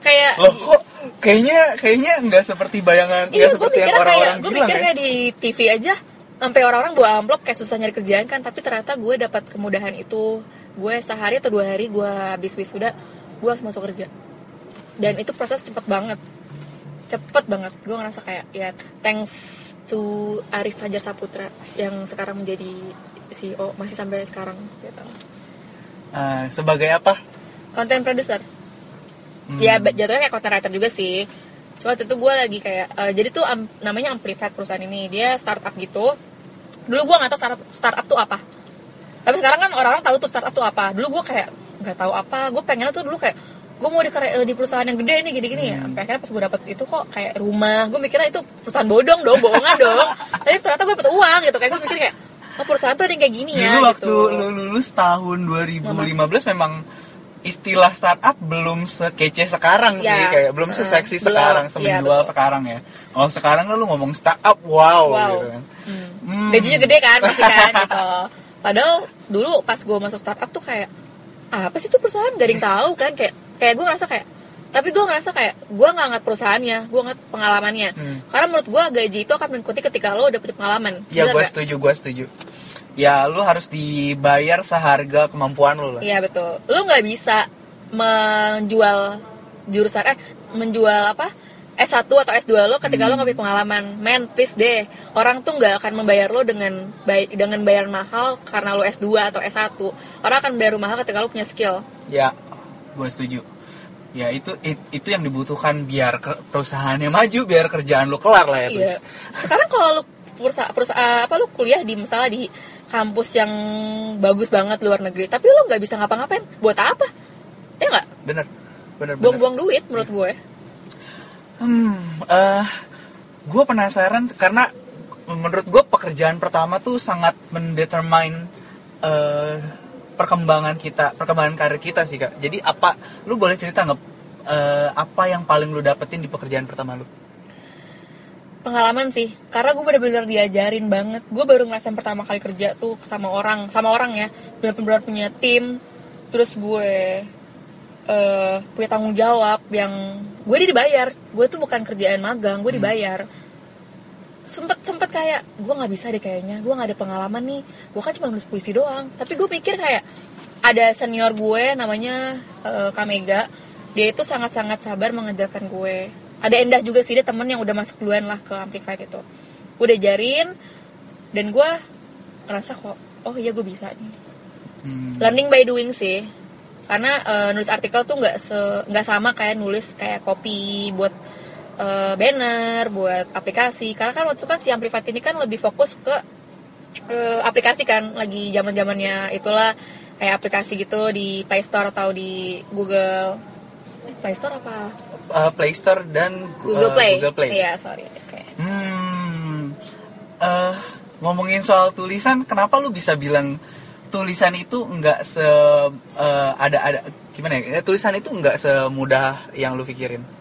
kayak Loh kok kayaknya kayaknya nggak seperti bayangan iya gue seperti yang mikirnya kayak orang-orang gue mikir ya. kayak di TV aja sampai orang-orang bawa amplop kayak susah nyari kerjaan kan tapi ternyata gue dapat kemudahan itu. Gue sehari atau dua hari gue habis wisuda gue langsung masuk kerja. Dan itu proses cepet banget. Cepet banget. Gue ngerasa kayak ya thanks to Arif Fajar Saputra yang sekarang menjadi CEO masih sampai sekarang gitu. Eh, sebagai apa? content producer. Hmm. ya jatuhnya kayak content writer juga sih. Cuma waktu itu gue lagi kayak eh, jadi tuh am- namanya Amplified perusahaan ini. Dia startup gitu. Dulu gue nggak tahu startup startup tuh apa. Tapi sekarang kan orang-orang tahu tuh startup tuh apa. Dulu gue kayak nggak tahu apa. Gue pengen tuh dulu kayak gue mau di, eh, di perusahaan yang gede nih gini-gini ya sampai akhirnya pas gue dapet itu kok kayak rumah gue mikirnya itu perusahaan bodong dong bohongan dong tapi ternyata gue dapet uang gitu kayak gue mikir kayak oh perusahaan tuh ada yang kayak gini ya Dulu waktu gitu. lu lulus tahun 2015 memang istilah startup belum sekece sekarang sih Ya, kayak belum uh, seseksi belum, sekarang iya, semenjual betul. sekarang ya. Kalau sekarang kan lu ngomong startup wow, Wow. gitu kan. Hmm. Hmm. Gajinya gede kan pasti kan gitu. Padahal dulu pas gue masuk startup tuh kayak apa sih tuh perusahaan yang tahu kan kayak kayak gue ngerasa kayak tapi gue ngerasa kayak gue nggak ngat perusahaannya gue ngat pengalamannya Hmm. karena menurut gue gaji itu akan mengikuti ketika lo udah punya pengalaman Ya gue setuju, gue setuju. Ya lu harus dibayar seharga kemampuan lu lah. Iya betul. Lu nggak bisa menjual jurusan eh menjual apa S1 atau S2 lo ketika lo nggak punya pengalaman. Men, please deh. Orang tuh nggak akan membayar lo dengan baik dengan bayar mahal karena lo S2 atau S1. Orang akan bayar mahal ketika lo punya skill. Ya, gue setuju. Ya itu it- itu yang dibutuhkan biar ke- perusahaannya maju, biar kerjaan lu kelar lah ya Iya. terus. Sekarang kalau lo perusahaan perusahaan apa lo kuliah di misalnya di kampus yang bagus banget luar negeri, tapi lo nggak bisa ngapa-ngapain. Buat apa? Ya nggak? Bener, bener. Buang-buang duit menurut gue. Hmm, eh gue penasaran karena menurut gue pekerjaan pertama tuh sangat mendetermine eh perkembangan kita, perkembangan karir kita sih kak. Jadi apa, lu boleh cerita nggak eh, apa yang paling lu dapetin di pekerjaan pertama lu? Pengalaman sih karena gue bener-bener diajarin banget. Gue baru ngerasain pertama kali kerja tuh sama orang sama orang ya. Bener-bener punya tim terus gue eh punya tanggung jawab yang gue dibayar. Gue tuh bukan kerjaan magang gue dibayar sempet sempet kayak gue nggak bisa deh kayaknya gue nggak ada pengalaman nih. Gue kan cuma nulis puisi doang. Tapi gue mikir kayak ada senior gue namanya eh, Kamega dia itu sangat-sangat sabar mengajarkan gue. Ada Endah juga sih dia temen yang udah masuk duluan lah ke Amplified itu gue udah jarin dan gue ngerasa kok oh iya gue bisa nih. Hmm. learning by doing sih. Karena eh, nulis artikel tuh nggak se nggak sama kayak nulis kayak copy buat eh, banner buat aplikasi. Karena kan waktu kan si Amplified ini kan lebih fokus ke eh, aplikasi kan. Lagi zaman zamannya itulah kayak aplikasi gitu di Play Store atau di Google Play Store apa? Eh, Play Store dan Google eh, Play. Google Play. iya sorry. Oke. Hmm, eh, ngomongin soal tulisan, kenapa lu bisa bilang tulisan itu nggak se eh, ada ada gimana ya? Tulisan itu nggak semudah yang lu pikirin.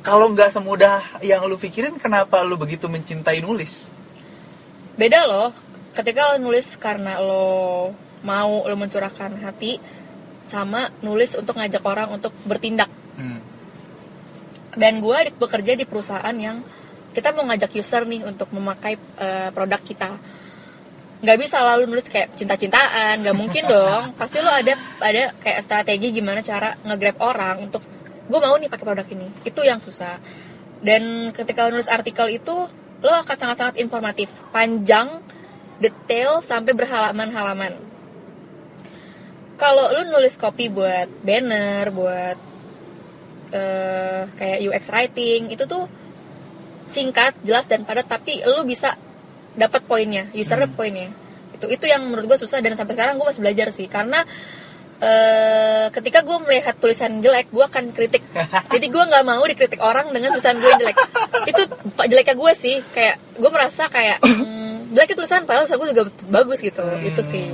Kalau nggak semudah yang lu pikirin, kenapa lu begitu mencintai nulis? beda loh ketika lo nulis karena lo mau lo mencurahkan hati sama nulis untuk ngajak orang untuk bertindak Hmm. dan gue bekerja di perusahaan yang kita mau ngajak user nih untuk memakai eh, produk kita nggak bisa lalu nulis kayak cinta-cintaan nggak mungkin dong pasti lo ada ada kayak strategi gimana cara nge-grab orang untuk gue mau nih pakai produk ini. Itu yang susah. Dan ketika lo nulis artikel itu lo akan sangat-sangat informatif panjang detail sampai berhalaman-halaman. Kalau lu nulis copy buat banner buat eh, kayak UX writing itu tuh singkat jelas dan padat tapi lu bisa dapat poinnya user dapat poinnya. Itu itu yang menurut gue susah dan sampai sekarang gue masih belajar sih. Karena eh, ketika gue melihat tulisan jelek gue akan kritik jadi gue nggak mau dikritik orang dengan tulisan gue jelek itu pak jeleknya gue sih kayak gue merasa kayak hmm, jelek tulisan padahal tulisan gue juga bagus gitu itu sih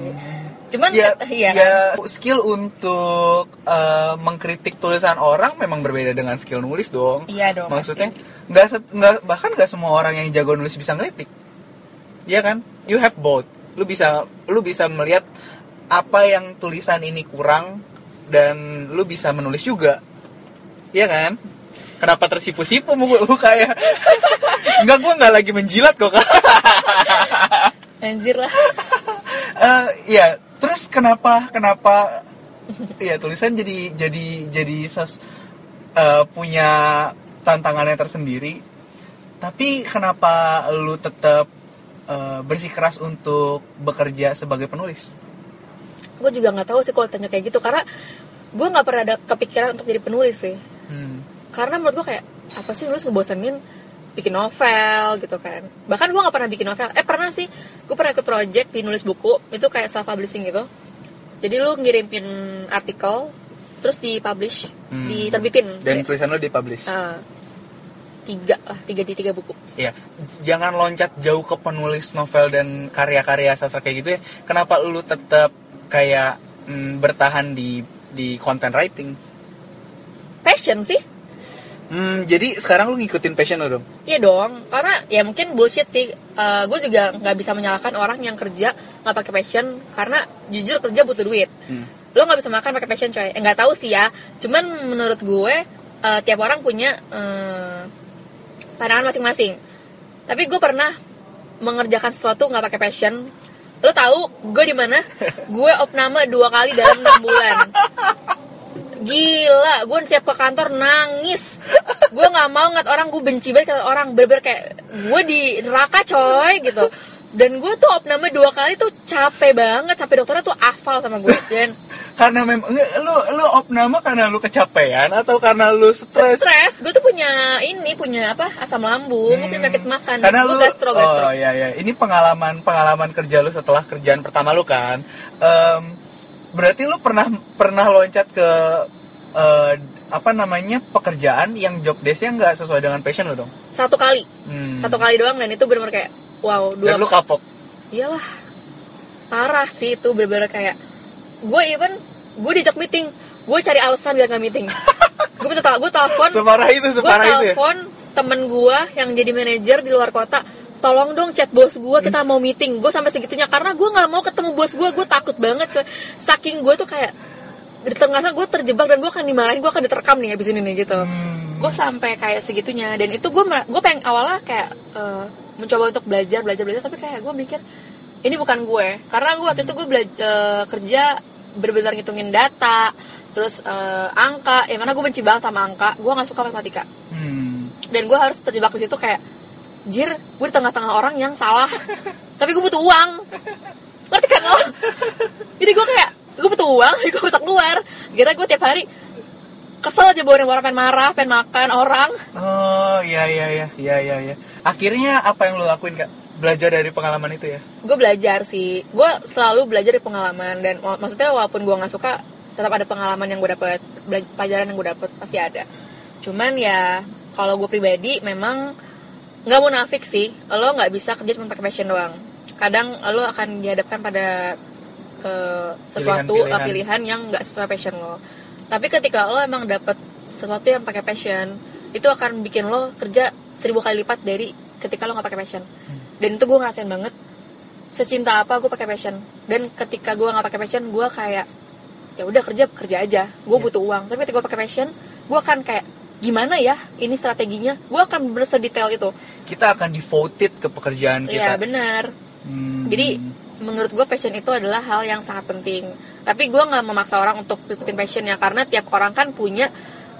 cuman Ya, iya ya skill untuk eh, mengkritik tulisan orang memang berbeda dengan skill nulis dong. Iya dong, Maksudnya nggak nggak bahkan nggak semua orang yang jago nulis bisa ngeritik. Iya kan? You have both. Lu bisa lu bisa melihat apa yang tulisan ini kurang dan lu bisa menulis juga. Iya kan? Kenapa tersipu-sipu muka lu kayak Enggak, gue nggak lagi menjilat kok anjir lah. Eh, ya terus kenapa kenapa ya tulisan jadi jadi jadi ses, eh, punya tantangannya tersendiri. Tapi kenapa lu tetap eh, bersikeras untuk bekerja sebagai penulis gue juga nggak tahu sih kalau tanya kayak gitu karena gue nggak pernah ada kepikiran untuk jadi penulis sih. Hmm. karena menurut gue kayak apa sih nulis ngebosenin? Bikin novel gitu kan. Bahkan gue nggak pernah bikin novel. Eh pernah sih. Gue pernah ikut project di nulis buku. Itu kayak self publishing gitu. Jadi lu ngirimin artikel terus dipublish Hmm. diterbitin. Dan Kayak, tulisan lu dipublish? Ah, tiga lah tiga di tiga buku. Ya jangan loncat jauh ke penulis novel dan karya-karya sastra kayak gitu ya. Kenapa lu tetap kayak mm, bertahan di di content writing passion sih Hmm, jadi sekarang lu ngikutin passion lu dong? Iya dong, karena ya mungkin bullshit sih. gue juga nggak bisa menyalahkan orang yang kerja nggak pakai passion, karena jujur kerja butuh duit. Hmm. Lo nggak bisa makan pakai passion coy. Eh, nggak tahu sih ya. Cuman menurut gue eh, tiap orang punya eh, pandangan masing-masing. Tapi gue pernah mengerjakan sesuatu nggak pakai passion. Lo tahu gue di mana? gue opname dua kali dalam enam bulan. Gila, gue tiap ke kantor nangis. Gue nggak mau ngeliat orang, gue benci banget orang. Bener-bener kayak gue di neraka coy gitu. Dan gue tuh opname dua kali tuh capek banget. Sampai dokternya tuh hafal sama gue. Dan Karena memang lu lu opname karena lu kecapean atau karena lu stres? stres, gue tuh punya ini, punya apa asam lambung, punya penyakit makan. Hmm. Karena lu gastro, gastro. Oh iya iya, ini pengalaman pengalaman kerja lu setelah kerjaan pertama lu kan. Em, berarti lu pernah pernah loncat ke eh, apa namanya pekerjaan yang job desk-nya nggak sesuai dengan passion lu dong? Satu kali, Hmm. satu kali doang dan itu bener-bener kayak wow, dua Dan lu kapok. iyalah. Parah sih itu bener-bener kayak gue even gue diajak meeting gue cari alasan biar nggak meeting. Gue minta gue telepon. Separah itu, gue separah itu ya. telepon temen gue yang jadi manajer di luar kota tolong dong chat bos gue kita mau meeting. Gue sampai segitunya karena gue nggak mau ketemu bos gue gue takut banget coy. Saking gue tuh kayak di tengah gue terjebak dan gue akan dimarahin gue akan diterkam nih abis ini nih gitu. Hmm. gue sampai kayak segitunya dan itu gue gue pengen awalnya kayak eh, mencoba untuk belajar belajar belajar tapi kayak gue mikir ini bukan gue karena gue waktu itu gue belajar kerja benar-benar ngitungin data terus eh, angka yang mana gue benci banget sama angka gue nggak suka matematika Hmm. dan gue harus terjebak di situ kayak jir gue di tengah-tengah orang yang salah tapi gue butuh uang ngerti kan lo jadi gue kayak gue butuh uang gue bisa keluar kira gue tiap hari kesel aja bawa orang pengen marah pengen makan orang Oh iya iya iya iya iya. iya. Akhirnya apa yang lo lakuin kak? Belajar dari pengalaman itu ya? gue belajar sih. Gue selalu belajar dari pengalaman dan mak- maksudnya walaupun gue nggak suka tetap ada pengalaman yang gue dapet pelajaran yang gue dapet pasti ada. Cuman ya kalau gue pribadi memang nggak munafik sih. Lo nggak bisa kerja cuma pakai passion doang. Kadang lo akan dihadapkan pada eh, sesuatu eh, pilihan yang nggak sesuai passion lo. Tapi ketika lo emang dapet sesuatu yang pakai passion itu akan bikin lo kerja seribu kali lipat dari ketika lo nggak pakai passion. Dan itu gue ngerasain banget. Secinta apa gue pakai passion. Dan ketika gue nggak pakai passion gue kayak ya udah kerja kerja aja. Gue butuh uang. Tapi ketika gue pakai passion gue akan kayak gimana ya ini strateginya? Gue akan bener detail itu. Kita akan devoted ke pekerjaan Iya kita. benar Hmm. jadi menurut gue passion itu adalah hal yang sangat penting. Tapi gue nggak memaksa orang untuk ikutin passionnya. Karena tiap orang kan punya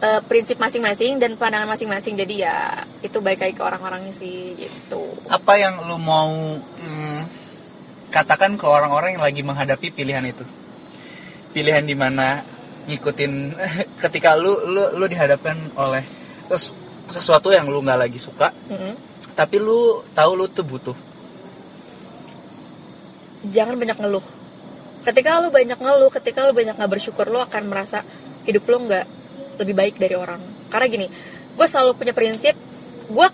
eh, prinsip masing-masing dan pandangan masing-masing jadi ya itu baik lagi ke orang-orangnya sih gitu apa yang lu mau hmm, katakan ke orang-orang yang lagi menghadapi pilihan itu? Pilihan di mana ngikutin ketika lu lu lu dihadapkan oleh ses- sesuatu yang lu nggak lagi suka, Mm-mm. tapi lu tahu lu tuh butuh. jangan banyak ngeluh ketika lu banyak ngeluh ketika lu banyak nggak bersyukur lu akan merasa hidup lu nggak lebih baik dari orang. Karena gini gue selalu punya prinsip gue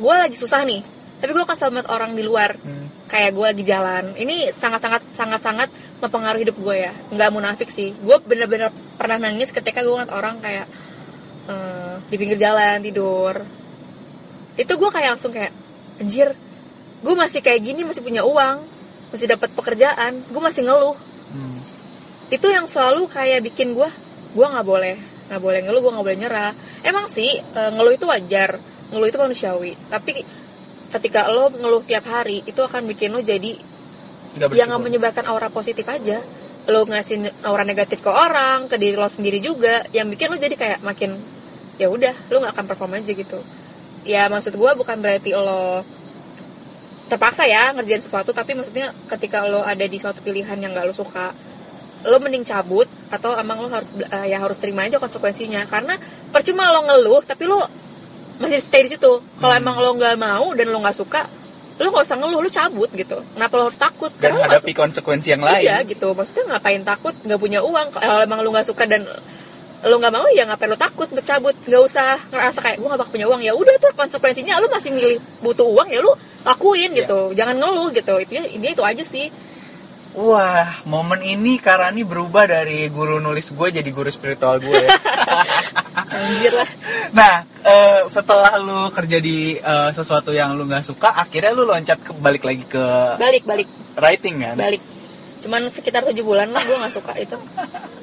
gue lagi susah nih tapi gue akan selalu melihat orang di luar. Hmm. kayak gue lagi jalan. Ini sangat sangat sangat sangat mempengaruhi hidup gue ya. Nggak munafik sih. Gue bener-bener pernah nangis ketika gue ngeliat orang kayak eh, di pinggir jalan tidur. Itu gue kayak langsung kayak anjir gue masih kayak gini masih punya uang masih dapat pekerjaan gue masih ngeluh. Hmm. itu yang selalu kayak bikin gue gue nggak boleh nggak boleh ngeluh gue nggak boleh nyerah. Emang sih e, ngeluh itu wajar. Ngeluh itu manusiawi. Tapi ketika lo ngeluh tiap hari itu akan bikin lo jadi yang nggak menyebarkan aura positif aja. Lo ngasih aura negatif ke orang ke diri lo sendiri juga yang bikin lo jadi kayak makin ya udah lo nggak akan perform aja gitu. Ya maksud gue bukan berarti lo terpaksa ya ngerjain sesuatu tapi maksudnya ketika lo ada di suatu pilihan yang gak lo suka lo mending cabut atau emang lo harus eh, ya harus terima aja konsekuensinya. Karena percuma lo ngeluh tapi lo masih stay di situ. Kalau emang lo nggak mau dan lo nggak suka lo nggak usah ngeluh lo cabut gitu. Kenapa lo harus takut? Dan lo nggak hadapi konsekuensi yang lain. Iya gitu, maksudnya ngapain takut? Nggak punya uang. Kalau emang lu nggak suka dan lu nggak mau ya ngapain lu takut? Untuk cabut. Nggak usah ngerasa kayak gue nggak bakal punya uang. Ya udah tuh konsekuensinya lu masih milih butuh uang ya lu lakuin Iya. gitu. Jangan ngeluh gitu. Itu ya intinya itu aja sih Wah, momen ini Karani berubah dari guru nulis gue jadi guru spiritual gue ya. anjir lah nah, eh, setelah lu kerja di eh, sesuatu yang lu nggak suka, akhirnya lu loncat ke balik lagi ke balik balik writing kan? balik cuman sekitar tujuh bulan lah gue nggak suka itu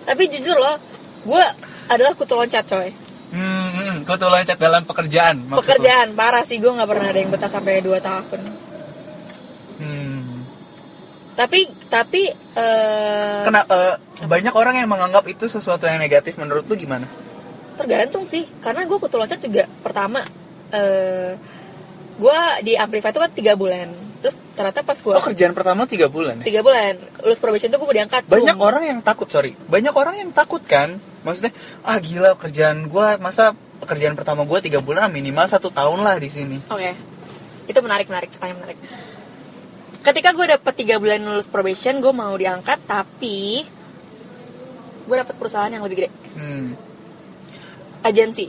tapi jujur loh gue adalah kutu loncat coy Hmm, hmm, gue tuh loncat dalam pekerjaan. maksud lu? pekerjaan parah sih gue nggak pernah ada yang betah sampai 2 tahun Hmm. Tapi tapi eh, Kena, eh, banyak orang yang menganggap itu sesuatu yang negatif. Menurut lu gimana? tergantung sih karena gue kutu loncat juga pertama eh gue di Amplify itu kan tiga bulan terus ternyata pas gue Oh kerjaan pertama tiga bulan ya? tiga bulan lulus probation tuh gue diangkat Banyak Cuma- orang yang takut, sorry. Banyak orang yang takut kan? Maksudnya, ah gila kerjaan gue, masa kerjaan pertama gue tiga bulan minimal satu tahun lah di sini. Oke, itu menarik menarik, pertanyaan menarik. Ketika gue dapet tiga bulan lulus probation, gue mau diangkat, tapi gue dapet perusahaan yang lebih gede, Hmm. agensi.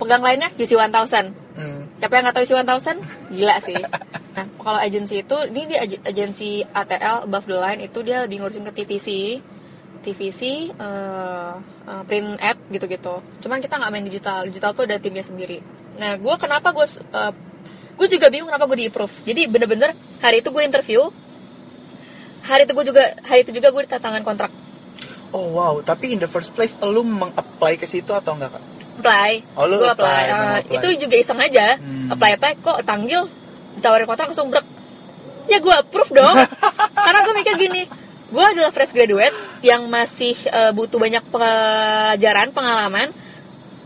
Pegang lainnya UC 1000. Hmm. Siapa yang nggak tahu UC 1000? Gila sih. Nah, kalau agensi itu, ini ag- agensi ATL above the line itu dia lebih ngurusin ke TVC, TVC, eh, eh, print ad gitu-gitu. Cuman kita nggak main digital. Digital tuh ada timnya sendiri. Nah, gue kenapa gue gue juga bingung kenapa gue di approve. Jadi bener-bener hari itu gue interview. Hari itu gue juga hari itu juga gue tangan kontrak. Oh wow, tapi in the first place lu meng-apply ke situ atau enggak kak? Apply. Oh, lu gue apply, apply. Eh, apply. itu juga iseng aja. Hmm. Apply apply kok panggil ditawarin kontrak langsung brek. Ya gue approve dong. Karena gue mikir gini, gue adalah fresh graduate yang masih eh, butuh banyak pelajaran, pengalaman.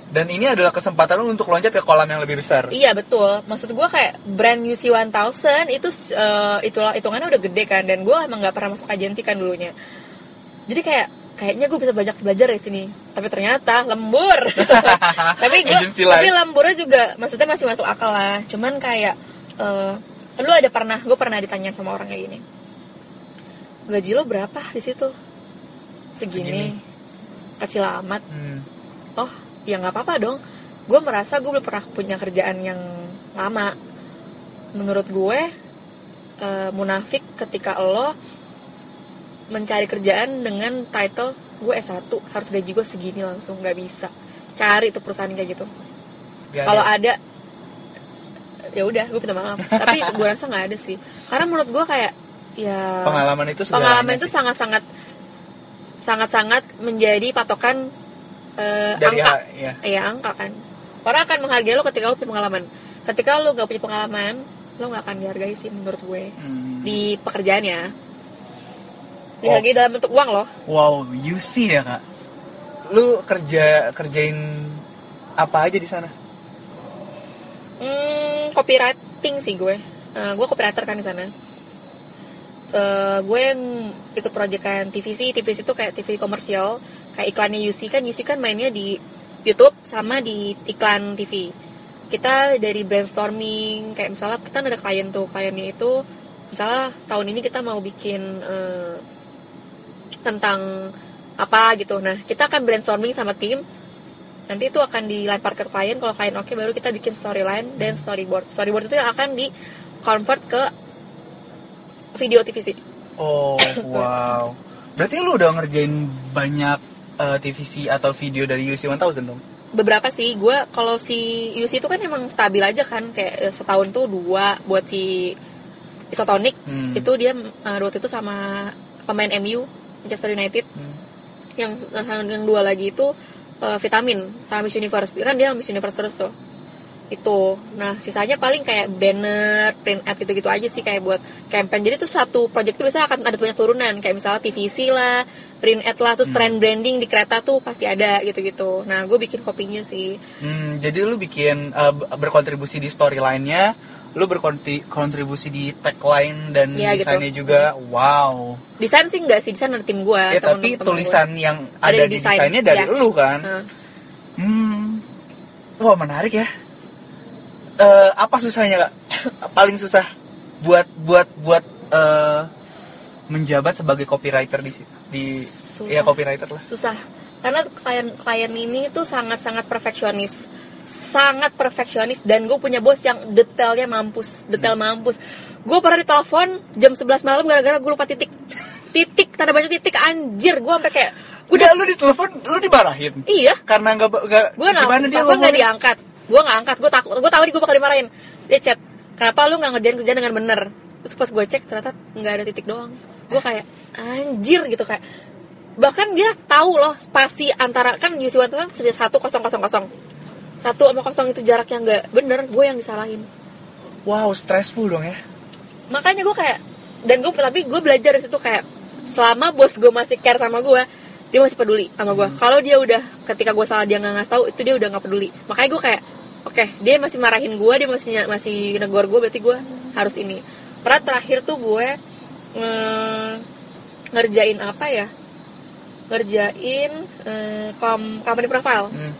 Dan ini adalah kesempatan lu untuk loncat ke kolam yang lebih besar. Iya betul. Maksud gue kayak brand UC 1000 itu eh, itulah hitungannya udah gede kan dan gue emang nggak pernah masuk agensi kan dulunya. Jadi kayak kayaknya gue bisa banyak belajar dari sini. Tapi ternyata lembur. tapi gue tapi lemburnya juga maksudnya masih masuk akal lah. Cuman kayak eh, lu ada pernah gue pernah ditanya sama orang kayak gini. Gaji lo berapa di situ? Segini. Segini. Kecil amat Hmm. oh ya nggak apa-apa dong. Gue merasa gue belum pernah punya kerjaan yang lama. Menurut gue eh, munafik ketika lo mencari kerjaan dengan title gue S1 harus gaji gue segini langsung nggak bisa. Cari tuh perusahaan kayak gitu. Kalau ada. ya udah gue minta maaf. Tapi gue rasa nggak ada sih. Karena menurut gue kayak ya pengalaman itu pengalaman itu sih. sangat-sangat sangat-sangat menjadi patokan eh, dari angka. Ha- ya. Iya angka kan. Orang akan menghargai lo ketika lo punya pengalaman. Ketika lo gak punya pengalaman lo gak akan dihargai sih menurut gue. Hmm. di pekerjaan ya dihargai dalam bentuk uang loh Wow, you see ya kak. Lu kerja kerjain apa aja di sana? hmm, copywriting sih gue. Eh, gue copywriter kan di sana. Eh, gue yang ikut proyekan TVC TVC itu kayak TV komersial kayak iklannya UC kan UC kan mainnya di YouTube sama di iklan TV kita dari brainstorming kayak misalnya kita ada klien tuh kliennya itu misalnya tahun ini kita mau bikin eh, tentang apa gitu. Nah kita akan brainstorming sama tim. Nanti itu akan dilempar ke klien kalau klien oke baru kita bikin storyline dan storyboard. Storyboard itu yang akan di convert ke video TVC Oh, wow. Berarti lu udah ngerjain banyak eh, TVC atau video dari UC 1000 dong? beberapa sih. Gue kalau si UC itu kan emang stabil aja kan. Kayak eh, setahun tuh dua buat si Isotonic. Hmm. itu dia waktu itu sama pemain MU Manchester United. Hmm. yang yang dua lagi itu eh, vitamin sama Miss Universe. Kan dia Miss Universe terus tuh. Itu. Nah sisanya paling kayak banner print ad gitu gitu aja sih kayak buat campaign. Jadi tuh satu project tuh bisa akan ada banyak turunan. Kayak misalnya TVC lah print ad lah terus trend branding di kereta tuh pasti ada gitu gitu nah gue bikin kopinya sih Hmm, jadi lu bikin b- berkontribusi di storyline-nya, lu berkontribusi di tagline dan Iya, gitu. desainnya juga. Wow. desain sih enggak sih desain dari tim gue Ya tapi tulisan yang Ada ada, di di desain, desainnya dari iya. lu kan. Nah, Hmm. Wah, menarik ya. Eh, apa susahnya, Kak? Paling susah buat buat buat eh, menjabat sebagai copywriter di si- di Susah. ya copywriter lah. susah. Karena klien klien ini tuh sangat sangat perfeksionis. Sangat perfeksionis. Dan gue punya bos yang detailnya mampus. Detail mampus. Gue pernah ditelepon jam 11 malam gara-gara gue lupa titik. Titik tanda baca titik. Anjir gue sampai kayak Udah lu ditelepon, lu dimarahin. iya. Karena nggak nggak gue gimana dia nggak diangkat. Gue nggak angkat. Gue takut gue tahu gue bakal dimarahin. Dia chat kenapa lu nggak ngerjain kerjaan dengan bener? Terus pas gue cek ternyata nggak ada titik doang gue kayak anjir gitu kayak bahkan dia tahu loh spasi antara kan UC One itu kan satu kosong kosong kosong. Satu sama kosong itu jarak yang nggak bener gue yang disalahin. Wow, stressful dong ya. makanya gue kayak dan gue tapi gue belajar dari situ kayak selama bos gue masih care sama gue dia masih peduli sama gue kalau dia udah ketika gue salah dia nggak ngasih tahu itu dia udah nggak peduli. Makanya gue kayak oke dia masih marahin gue dia masih masih negor gue berarti gue harus ini. Pernah terakhir tuh gue mm, ngerjain apa ya? Ngerjain eh, kom company profile. Hmm.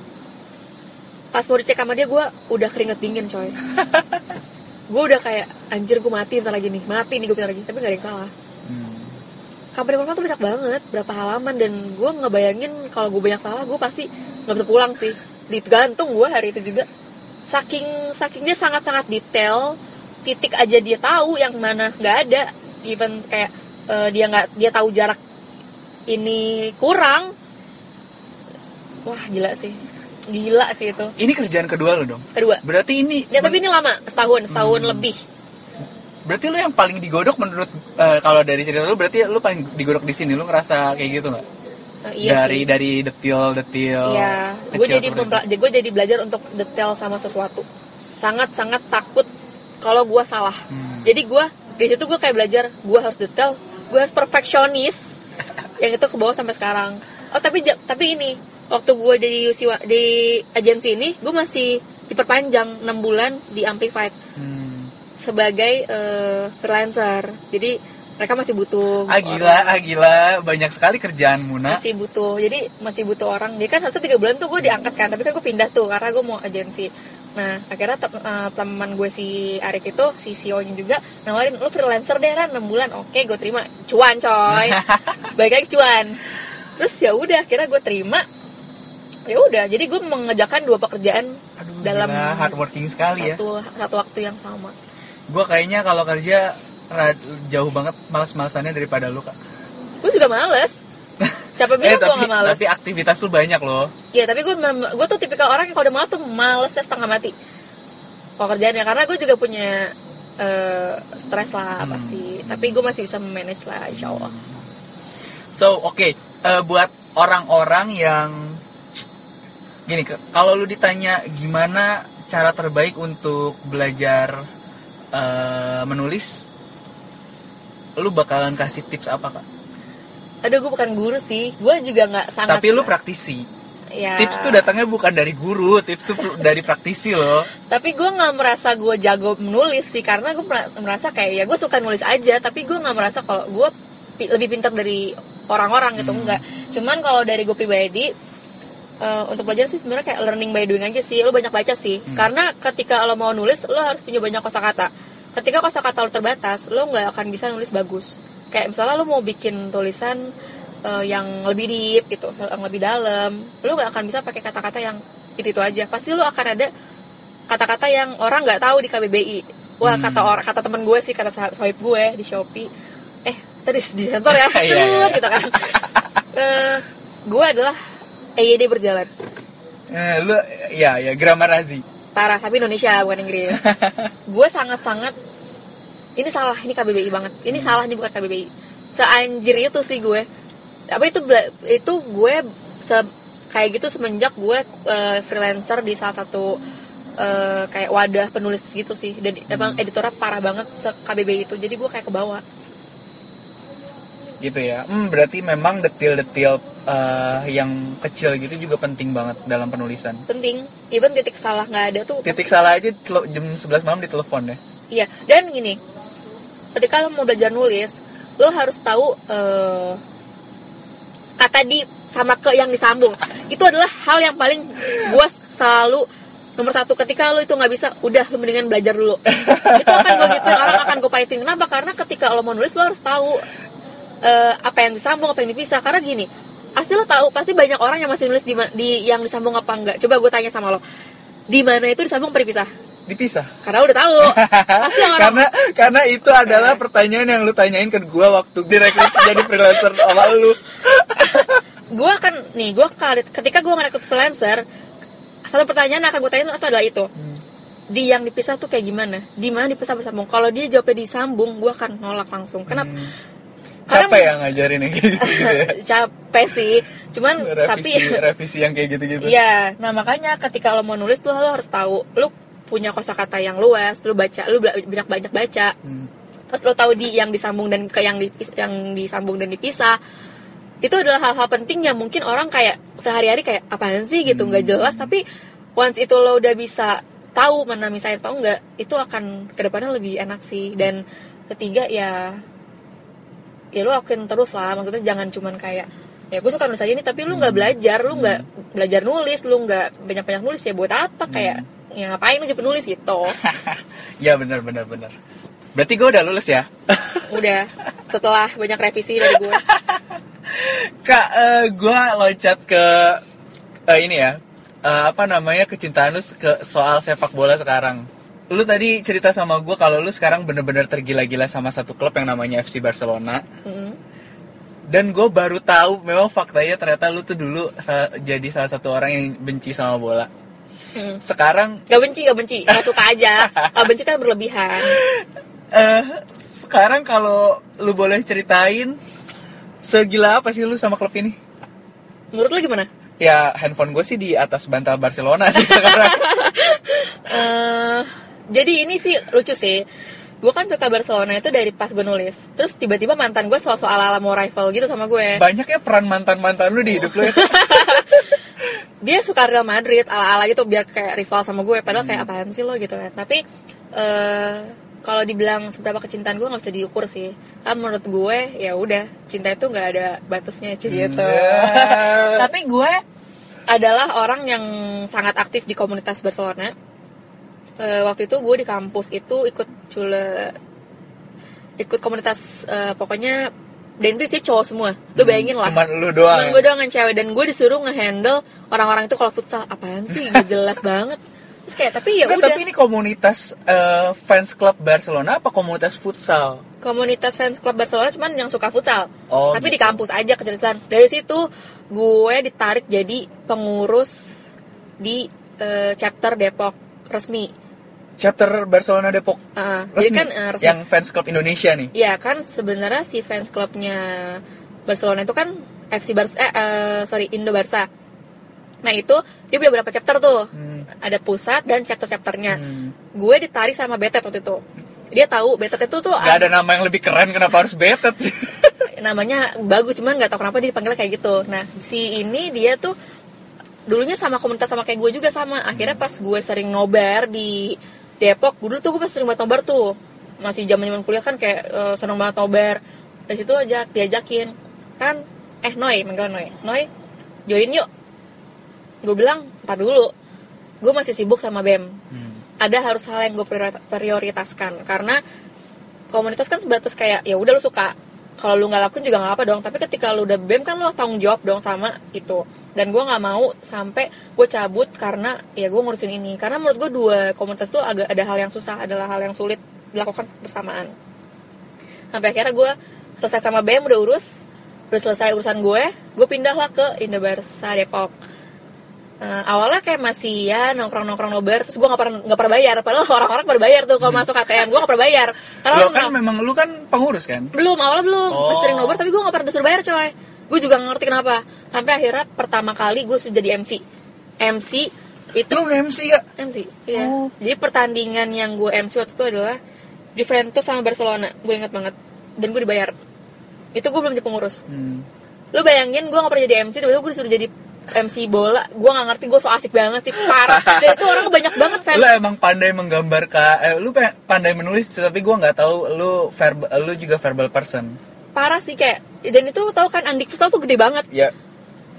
pas mau dicek sama dia gue udah keringet dingin coy. Gue udah kayak anjir gue mati ntar lagi nih. Mati nih gue bentar lagi. Tapi gak ada yang salah. Hmm. company profile tuh banyak banget berapa halaman. Dan gue ngebayangin kalau gue banyak salah gue pasti nggak bisa pulang sih. Digantung gue hari itu juga. Saking saking dia sangat sangat detail titik aja dia tahu yang mana nggak ada even kayak eh, dia nggak dia tahu jarak ini kurang wah gila sih gila sih itu Ini kerjaan kedua lo dong. kedua Berarti ini ya tapi ini lama setahun setahun Hmm. lebih berarti lu yang paling digodok menurut eh, kalau dari cerita lu berarti lu paling digodok di sini lu ngerasa kayak gitu nggak? Eh, iya dari sih dari detail detail. Iya, gue jadi mempla- gue jadi belajar untuk detail sama sesuatu. Sangat sangat takut kalau gue salah. Hmm. Jadi gue di situ gue kayak belajar, gue harus detail, gue harus perfeksionis. yang itu ke bawah sampai sekarang. Oh tapi tapi ini waktu gue jadi siwa, di agensi ini, gue masih diperpanjang 6 bulan di Amplified Hmm. sebagai eh, freelancer. Jadi mereka masih butuh Ah gila, ah gila, banyak sekali kerjaan Muna. masih butuh jadi masih butuh orang jadi kan harusnya tiga bulan tuh gue diangkat kan tapi kan gue pindah tuh karena gue mau agensi nah akhirnya te- eh, teman gue si Arif itu si CEO nya juga nawarin lu freelancer deh Ran 6 bulan. Oke gue terima. Cuan coy. Baik lagi cuan. Terus ya udah akhirnya gue terima. Ya udah jadi gue mengejakan dua pekerjaan Aduh, dalam gila, hardworking sekali ya. satu satu waktu yang sama. Gue kayaknya kalau kerja jauh banget malas-malasannya daripada lu kak. gue juga males siapa bilang gue Eh, tapi, gak males tapi aktivitas lu banyak loh. Iya tapi gue gue tuh tipikal orang yang kalau udah malas tuh malesnya setengah mati. Kalau kerjaannya karena gue juga punya eh, stres lah Hmm. pasti. Tapi gue masih bisa manage lah insya Allah. So oke, eh, buat orang-orang yang gini, kalau lu ditanya gimana cara terbaik untuk belajar eh, menulis, lu bakalan kasih tips apa kak? Aduh gue bukan guru sih. Gue juga nggak sangat. Tapi lu praktisi. Ya. Tips tuh datangnya bukan dari guru, tips tuh dari praktisi loh. Tapi gue nggak merasa gue jago menulis sih karena gue mer- merasa kayak ya gue suka nulis aja. Tapi gue nggak merasa kalau gue pi- lebih pintar dari orang-orang gitu Hmm. enggak. Cuman kalau dari gue pribadi eh, untuk belajar sih sebenarnya kayak learning by doing aja sih. Lo banyak baca sih. Hmm. Karena ketika lo mau nulis lo harus punya banyak kosakata. Ketika kosakata lo terbatas, lo nggak akan bisa nulis bagus. Kayak misalnya lo mau bikin tulisan eh, yang lebih deep gitu, yang lebih dalam, lo nggak akan bisa pakai kata-kata yang itu itu aja. Pasti lo akan ada kata-kata yang orang nggak tahu di KBBI. Wah Hmm. kata orang kata temen gue sih kata sahib gue di Shopee. Eh tadi di sensor ya, Iya, iya, Set, iya. gitu kan. Eh, gue adalah EYD berjalan Eh, lu ya ya grammar Razi. parah tapi Indonesia bukan Inggris. gue sangat-sangat ini salah ini KBBI banget. Ini salah ini bukan KBBI. Seanjir itu sih gue. Apa itu itu gue se- kayak gitu semenjak gue eh, freelancer di salah satu eh, kayak wadah penulis gitu sih. Dan emang editornya parah banget se KBBI itu. Jadi gue kayak ke bawah. gitu ya. Hmm, berarti memang detil-detil eh, yang kecil gitu juga penting banget dalam penulisan. Penting. Even titik salah nggak ada tuh. Titik salah aja jam 11 malam ditelepon ya. Iya, dan gini, ketika lo mau belajar nulis, lo harus tahu eh, kata di sama ke yang disambung. Itu adalah hal yang paling gue selalu nomor satu ketika lo itu nggak bisa, udah lo mendingan belajar dulu. itu akan gue gitu, orang akan gue pahitin. Kenapa? Karena ketika lo mau nulis lo harus tahu eh, apa yang disambung, apa yang dipisah. Karena gini, pasti lo tahu, pasti banyak orang yang masih nulis di, di yang disambung apa enggak. Coba gue tanya sama lo, di mana itu disambung apa dipisah? Karena udah tahu. Pasti orang karena karena itu adalah pertanyaan yang lu tanyain ke gua waktu direkrut jadi freelancer awal lu. gue akan nih gue ketika gue ngerekrut freelancer satu pertanyaan yang akan gue tanya itu adalah itu di yang dipisah tuh kayak gimana di mana dipisah bersambung kalau dia jawabnya disambung gue akan nolak langsung kenapa Hmm. Karena- Capek ya ngajarin yang kayak gitu, ya. capek sih cuman tapi Revisi revisi yang kayak gitu-gitu. Iya, nah makanya ketika lo mau nulis tuh lo harus tahu lo punya kosakata yang luas, lo baca, lo banyak banyak baca, Hmm. terus lo tahu di yang disambung dan ke yang dipis, yang disambung dan dipisah itu adalah hal-hal penting yang mungkin orang kayak sehari-hari kayak apaan sih? gitu nggak jelas. Tapi once itu lo udah bisa tahu mana misalnya atau enggak itu akan ke depannya lebih enak sih. Dan ketiga ya ya lo lakuin terus lah. Maksudnya jangan cuman kayak ya gue suka nulis aja nih tapi lu nggak belajar lu nggak belajar nulis lu nggak banyak-banyak nulis ya buat apa? Kayak ya ngapain lu jadi penulis gitu ya benar benar benar. Berarti gue udah lulus ya. udah setelah banyak revisi dari gue Kak, eh, gue loncat ke eh, ini ya. eh, apa namanya kecintaan lu ke soal sepak bola sekarang. Lu tadi cerita sama gue kalau lu sekarang bener-bener tergila-gila sama satu klub yang namanya FC Barcelona. Mm. dan gue baru tahu memang faktanya ternyata lu tuh dulu jadi salah satu orang yang benci sama bola Hmm. sekarang Gak benci, gak benci, gak suka aja. Kalau benci kan berlebihan. eh sekarang kalau lu boleh ceritain segila apa sih lu sama klub ini Menurut lu gimana? ya handphone gue sih di atas bantal Barcelona sih sekarang eh jadi ini sih lucu sih. Gue kan suka Barcelona itu dari pas gue nulis. Terus tiba-tiba mantan gue soal ala-ala mau rival gitu sama gue. banyak ya peran mantan mantan lu di hidup lu ya dia suka Real Madrid ala-ala gitu biar kayak rival sama gue padahal kayak apaan sih lo gitu kan. Tapi eh kalau dibilang seberapa kecintaan gue nggak bisa diukur sih. Kan menurut gue ya udah cinta itu nggak ada batasnya sih gitu. Ya. tapi gue adalah orang yang sangat aktif di komunitas Barcelona. Eh, waktu itu gue di kampus itu ikut cule ikut komunitas eh, pokoknya dan itu sih cowok semua. Lu bayangin lah. Cuman lu doang Cuman ya? gue doang yang cewek. Dan gue disuruh ngehandle orang-orang itu kalau futsal. Apaan sih? Gak jelas banget. Terus kayak tapi ya udah. tapi ini komunitas eh, fans club Barcelona apa komunitas futsal? Komunitas fans klub Barcelona cuman yang suka futsal. Oh, tapi di gitu. kampus aja kecil-kecilan dari situ gue ditarik jadi pengurus di eh, chapter Depok resmi chapter Barcelona Depok Ah, resmi, jadi kan resmi yang fans club Indonesia nih Iya kan sebenarnya si fans klubnya Barcelona itu kan FC Barca eh, eh, sorry Indo Barca. Nah itu dia punya beberapa chapter tuh. Hmm. Ada pusat dan chapter-chapternya. Hmm. Gue ditarik sama Betet waktu itu. Dia tahu Betet itu tuh Gak ada nama yang lebih keren kenapa harus betet sih namanya bagus cuman nggak tahu kenapa dia dipanggil kayak gitu. Nah si ini dia tuh dulunya sama komunitas sama kayak gue juga sama. Akhirnya pas gue sering nobar di Depok, dulu tuh gue pas sering banget nobar tuh. Masih zaman zaman kuliah kan kayak eh, seneng banget nobar. Dari situ aja diajakin. Kan eh Noy manggil Noy. Noy join yuk. Gue bilang ntar dulu. Gue masih sibuk sama bem Hmm. ada harus hal yang gue prioritaskan. Karena komunitas kan sebatas kayak ya udah lu suka. Kalau lu nggak lakuin juga nggak apa dong. Tapi ketika lu udah bem kan lu tanggung jawab dong sama itu dan gue nggak mau sampai gue cabut karena ya gue ngurusin ini. Karena menurut gue dua komunitas tuh agak ada hal yang susah adalah hal yang sulit dilakukan bersamaan. Sampai akhirnya gue selesai sama bem udah urus udah selesai urusan gue gue pindahlah ke Indo Barca Depok. Eh, awalnya kayak masih ya nongkrong nongkrong nobar terus gue nggak pernah nggak pernah bayar. Padahal orang-orang pada bayar tuh kalau masuk ATM gue nggak pernah bayar. Karena Lo kan memang lu kan pengurus kan? Belum awalnya belum. Oh. masih sering nobar tapi gue nggak pernah disuruh bayar coy gue juga ngerti kenapa. Sampai akhirnya pertama kali gue sudah jadi MC MC itu Lu nge-MC ya MC iya. Oh. jadi pertandingan yang gue MC waktu itu adalah Juventus sama Barcelona. Gue ingat banget. Dan gue dibayar. Itu gue belum jadi pengurus. Hmm. lu bayangin gue gak pernah jadi MC tiba-tiba gue disuruh jadi MC bola. Gue gak ngerti gue so asik banget sih. Parah. Dan itu orang banyak banget fans. Lu emang pandai menggambarkan eh, Lu pandai menulis Tapi gua nggak tahu Lu verbal, lu juga verbal person parah sih kayak dan itu lu tahu kan Andik Futsal tuh gede banget. Ya.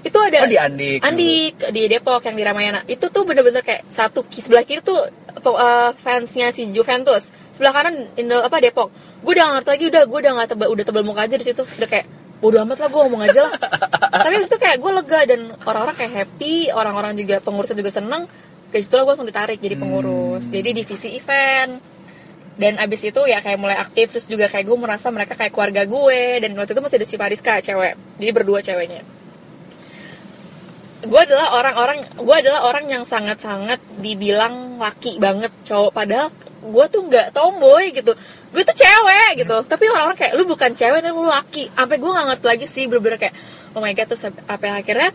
Itu ada Oh, di Andik. Andik di Depok yang di Ramayana. Itu tuh bener-bener kayak satu sebelah kiri tuh eh, fansnya si Juventus. Sebelah kanan Indo apa Depok. Gue udah ngerti lagi udah gue udah nggak tebel udah tebel muka aja di situ. Udah kayak bodo amat lah gue ngomong aja lah. Tapi habis itu kayak gue lega dan orang-orang kayak happy orang-orang juga pengurusnya juga seneng. Dari situ gue langsung ditarik jadi pengurus. Jadi divisi event dan abis itu ya kayak mulai aktif terus juga kayak gue merasa mereka kayak keluarga gue. Dan waktu itu masih ada si Pariska cewek. Jadi berdua ceweknya. Gue adalah orang-orang gue adalah orang yang sangat-sangat dibilang laki banget cowok. Padahal gue tuh nggak tomboy gitu. Gue tuh cewek gitu. Tapi orang-orang kayak lu bukan cewek dan lu laki. Sampai gue nggak ngerti lagi sih bener-bener kayak oh my god terus apa akhirnya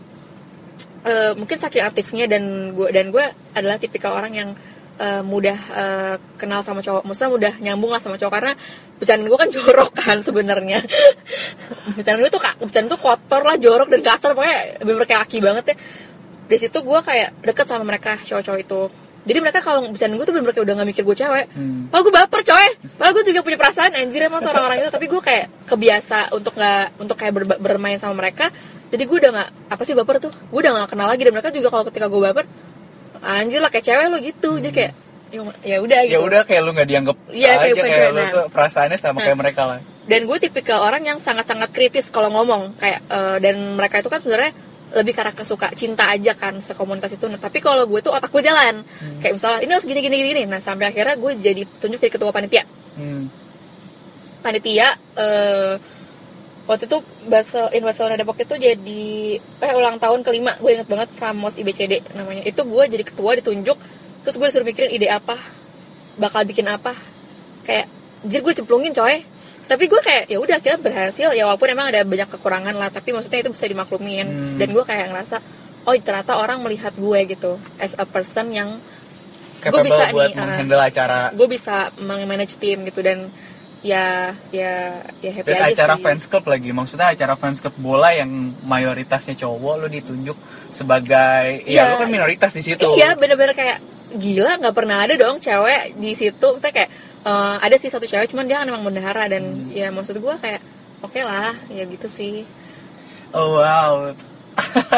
eh, mungkin saking aktifnya dan gue dan gue adalah tipikal orang yang eh, mudah eh, kenal sama cowok, maksudnya mudah nyambung lah sama cowok karena bercandaan gue kan jorok kan sebenarnya. bercandaan gue tuh kak, bercandaan tuh kotor lah, jorok dan kasar pokoknya bener kayak laki banget ya. Di situ gue kayak deket sama mereka cowok-cowok itu. Jadi mereka kalau bercandaan gue tuh bener kayak udah gak mikir gue cewek. Hmm. Padahal gue baper coy. Padahal gue juga punya perasaan anjir emang tuh orang-orang itu. Tapi gue kayak kebiasa untuk nggak untuk kayak ber- bermain sama mereka. Jadi gue udah nggak apa sih baper tuh. Gue udah gak kenal lagi dan mereka juga kalau ketika gue baper anjir lah kayak cewek lo gitu. Jadi kayak ya ya udah gitu. Ya udah kayak lu nggak dianggap kayak aja kayak cewek, lu nah. tuh perasaannya sama Nah. kayak mereka lah. dan gue tipikal orang yang sangat-sangat kritis kalau ngomong kayak eh, dan mereka itu kan sebenarnya lebih karena kesuka cinta aja kan sekomunitas itu nah, tapi kalau gue tuh otak gue jalan kayak misalnya ini harus gini gini gini nah sampai akhirnya gue jadi tunjuk jadi ketua panitia Hmm. panitia eh waktu itu Barcelona, in Barcelona Depok itu jadi eh ulang tahun kelima. Gue inget banget Famos IBCD namanya. Itu gue jadi ketua ditunjuk. Terus gue disuruh mikirin ide apa? Bakal bikin apa? Kayak jir gue cemplungin coy. Tapi gue kayak ya udah kita berhasil. Ya walaupun emang ada banyak kekurangan lah tapi maksudnya itu bisa dimaklumin. Hmm. dan gue kayak ngerasa oh ternyata orang melihat gue gitu. As a person yang gue bisa buat nih menghandle acara. gue bisa manage tim gitu. Dan ya ya ya happy dan aja acara sih. fans club lagi maksudnya acara fans club bola yang mayoritasnya cowok lo ditunjuk sebagai ya Iya. lo kan minoritas di situ Iya bener-bener kayak gila nggak pernah ada dong cewek di situ. Maksudnya kayak eh, ada sih satu cewek cuman dia kan emang bendahara dan Hmm. ya maksud gue kayak oke lah ya gitu sih. oh wow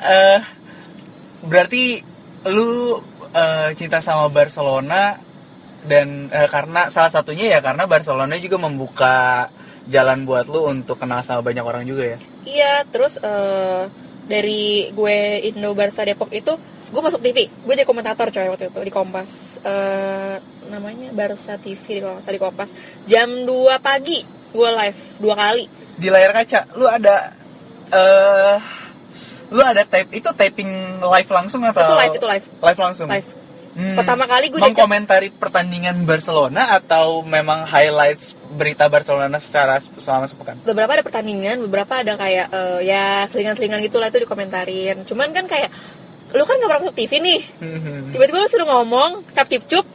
Eh, berarti lu eh, cinta sama Barcelona dan eh, karena salah satunya ya karena Barcelona juga membuka jalan buat lu untuk kenal sama banyak orang juga ya Iya terus eh, dari gue Indo Barca Depok itu gue masuk TV. Gue jadi komentator coy waktu itu di Kompas. Eh, namanya Barca TV di Kompas. Di Kompas jam 2 pagi gue live dua kali. di layar kaca lu ada eh lu ada tape itu taping live langsung atau Itu live, itu live. live langsung Live. Hmm. Pertama kali gue diajak mengkomentari pertandingan Barcelona atau memang highlights berita Barcelona secara selama sepekan beberapa ada pertandingan, beberapa ada kayak eh, ya selingan-selingan gitu lah itu dikomentarin. Cuman kan kayak lu kan gak pernah masuk TV nih, Hmm. tiba-tiba lu suruh ngomong cap cip cup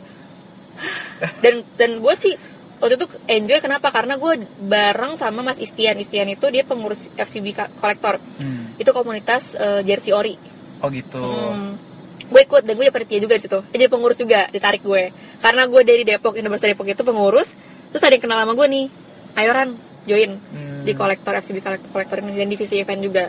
dan dan gue sih waktu itu enjoy kenapa karena gue bareng sama Mas Istian Istian itu dia pengurus FCB kolektor Hmm. itu komunitas eh, jersey ori oh gitu Hmm. Gue ikut dan gue dapet dia juga di situ. Dia jadi pengurus juga ditarik gue. Karena gue dari Depok Universitas Depok itu pengurus terus ada yang kenal sama gue nih. Ayo Ran join. Hmm. di kolektor FCB kolektor, kolektor dan divisi event juga.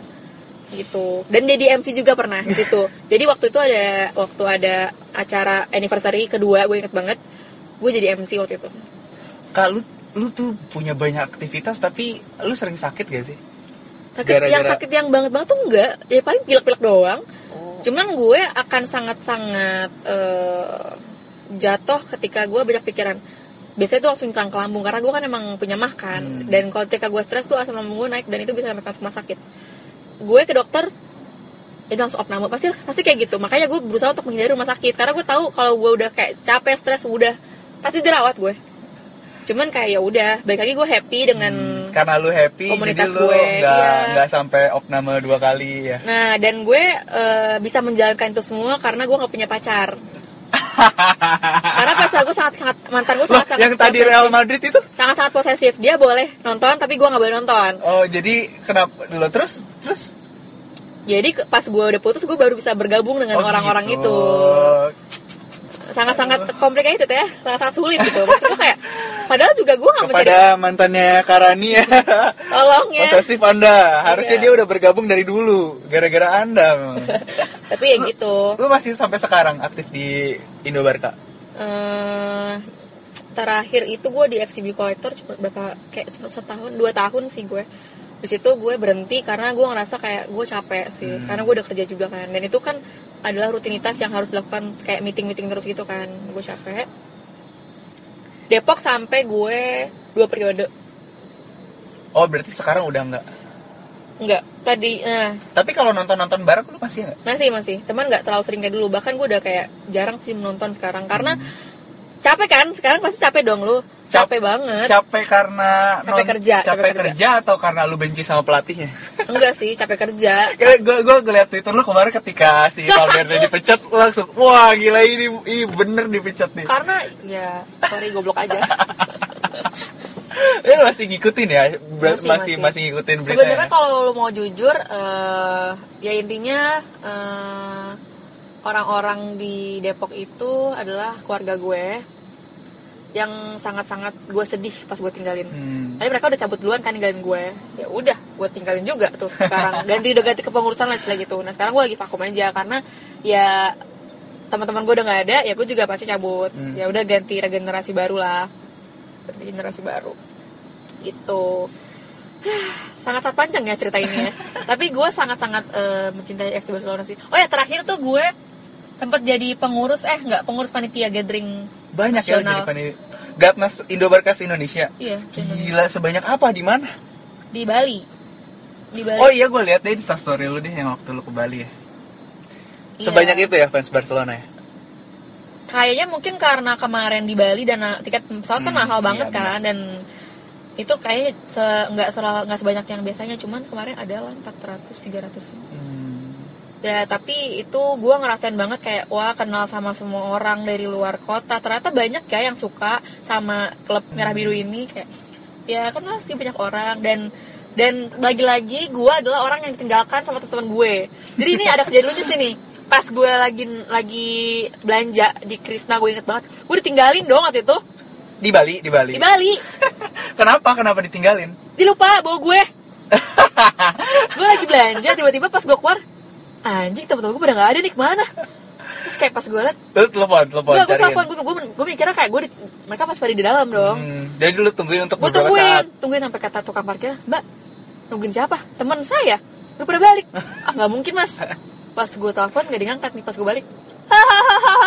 Gitu. Dan jadi MC juga pernah di situ. Jadi waktu itu ada waktu ada acara anniversary kedua gue inget banget. Gue jadi MC waktu itu. Kak, lu lu tuh punya banyak aktivitas tapi lu sering sakit gak sih? Sakit Gara-gara- yang sakit yang banget banget tuh enggak. Ya paling pilek-pilek doang cuman gue akan sangat-sangat eh, jatuh ketika gue banyak pikiran. Biasanya tuh langsung nyerang ke lambung karena gue kan emang punya mah kan. Hmm. dan kalau ketika gue stres tuh asam lambung gue naik dan itu bisa sampai ke rumah sakit. Gue ke dokter itu langsung opname. Pasti pasti kayak gitu. Makanya gue berusaha untuk menghindari rumah sakit. Karena gue tahu kalau gue udah kayak capek stres udah pasti dirawat gue cuman kayak ya udah balik lagi gue happy dengan Hmm, karena lu happy komunitas jadi lu gue, nggak iya. nggak sampai opname dua kali ya Nah, dan gue eh, bisa menjalankan itu semua karena gue nggak punya pacar. karena pacar gue sangat sangat mantan gue sangat sangat yang tadi Real Madrid itu sangat sangat posesif. Dia boleh nonton tapi gue nggak boleh nonton. oh jadi kenapa lo terus terus Jadi pas gue udah putus gue baru bisa bergabung dengan Oh, orang-orang gitu. itu. Sangat sangat complicated ya, sangat sangat sulit gitu. Maksud gue kayak, padahal juga gue mencari kepada mantannya Karani ya tolong ya. posesif anda harusnya Iya. dia udah bergabung dari dulu gara-gara anda memang. Tapi ya gitu. lu masih sampai sekarang aktif di Indobarka eh terakhir itu gue di FCB Collector cuma berapa kayak cuma setahun dua tahun sih gue di situ gue berhenti karena gue ngerasa kayak gue capek sih Hmm. karena gue udah kerja juga kan dan itu kan adalah rutinitas yang harus dilakukan kayak meeting meeting terus gitu kan gue capek Depok sampai gue dua periode. Oh berarti sekarang udah enggak enggak tadi nah. Tapi kalau nonton-nonton bareng lu pasti enggak masih masih. Teman nggak terlalu sering kayak dulu. Bahkan gue udah kayak jarang sih menonton sekarang. Karena Hmm. Capek kan sekarang pasti capek dong lu Cap- capek banget capek karena Capek kerja, capek, capek kerja atau karena lu benci sama pelatihnya enggak sih capek kerja gue gue ngeliat Twitter lu kemarin ketika si Valverde dipecat langsung wah gila ini ini bener dipecat nih. karena ya sorry goblok aja Eh masih ngikutin ya? Masih, masih, masih. masih ngikutin berita. sebenarnya ya? kalau lu mau jujur eh, ya intinya eh, orang-orang di Depok itu adalah keluarga gue yang sangat-sangat gue sedih pas gue tinggalin. Hmm. tapi mereka udah cabut duluan kan ninggalin gue. Ya udah gue tinggalin juga tuh sekarang. Ganti udah ganti kepengurusan lah istilah gitu. Nah sekarang gue lagi vakum aja karena ya teman-teman gue udah nggak ada ya gue juga pasti cabut. Hmm. ya udah ganti regenerasi baru lah. Ganti generasi baru. Gitu. Sangat sangat panjang ya cerita ini ya. Tapi gue sangat sangat eh, mencintai FC Barcelona sih. Oh ya terakhir tuh gue sempat jadi pengurus eh nggak pengurus panitia gathering Banyak ya nasional. jadi pani Gatnas Indobarkas Indonesia. iya se- Gila sebanyak apa di mana? di Bali di Bali Oh iya gue lihat deh di story lu deh yang waktu lu ke Bali ya. Iya. Sebanyak itu ya fans Barcelona ya. kayaknya mungkin karena kemarin di Bali dan tiket pesawat kan Hmm, mahal iya, banget kan dan itu kayaknya se- nggak selalu nggak sebanyak yang biasanya cuman kemarin adalah 400 300 Hmm. Ya tapi itu gue ngerasain banget kayak wah kenal sama semua orang dari luar kota. Ternyata banyak ya yang suka sama klub merah biru ini kayak ya kan pasti banyak orang. Dan dan lagi-lagi gue adalah orang yang ditinggalkan sama teman-teman gue. Jadi ini ada kejadian lucu sih nih. Pas gue lagi lagi belanja di Krisna gue inget banget. Gue ditinggalin dong waktu itu. Di Bali, di Bali. di Bali. Kenapa? Kenapa ditinggalin? dia lupa bawa gue. Gue lagi belanja tiba-tiba pas gue keluar anjing teman-teman gue pada nggak ada nih ke mana? Terus kayak pas gue liat Lu telepon, telepon gue telepon gue gue gue mikirnya kayak gue di, mereka pas pada di dalam dong. Hmm, jadi lu tungguin untuk gue beberapa tungguin saat. tungguin sampai kata tukang parkir mbak nungguin siapa? Teman saya. Udah pada balik. Ah nggak mungkin mas. Pas gue telepon gak diangkat nih pas gue balik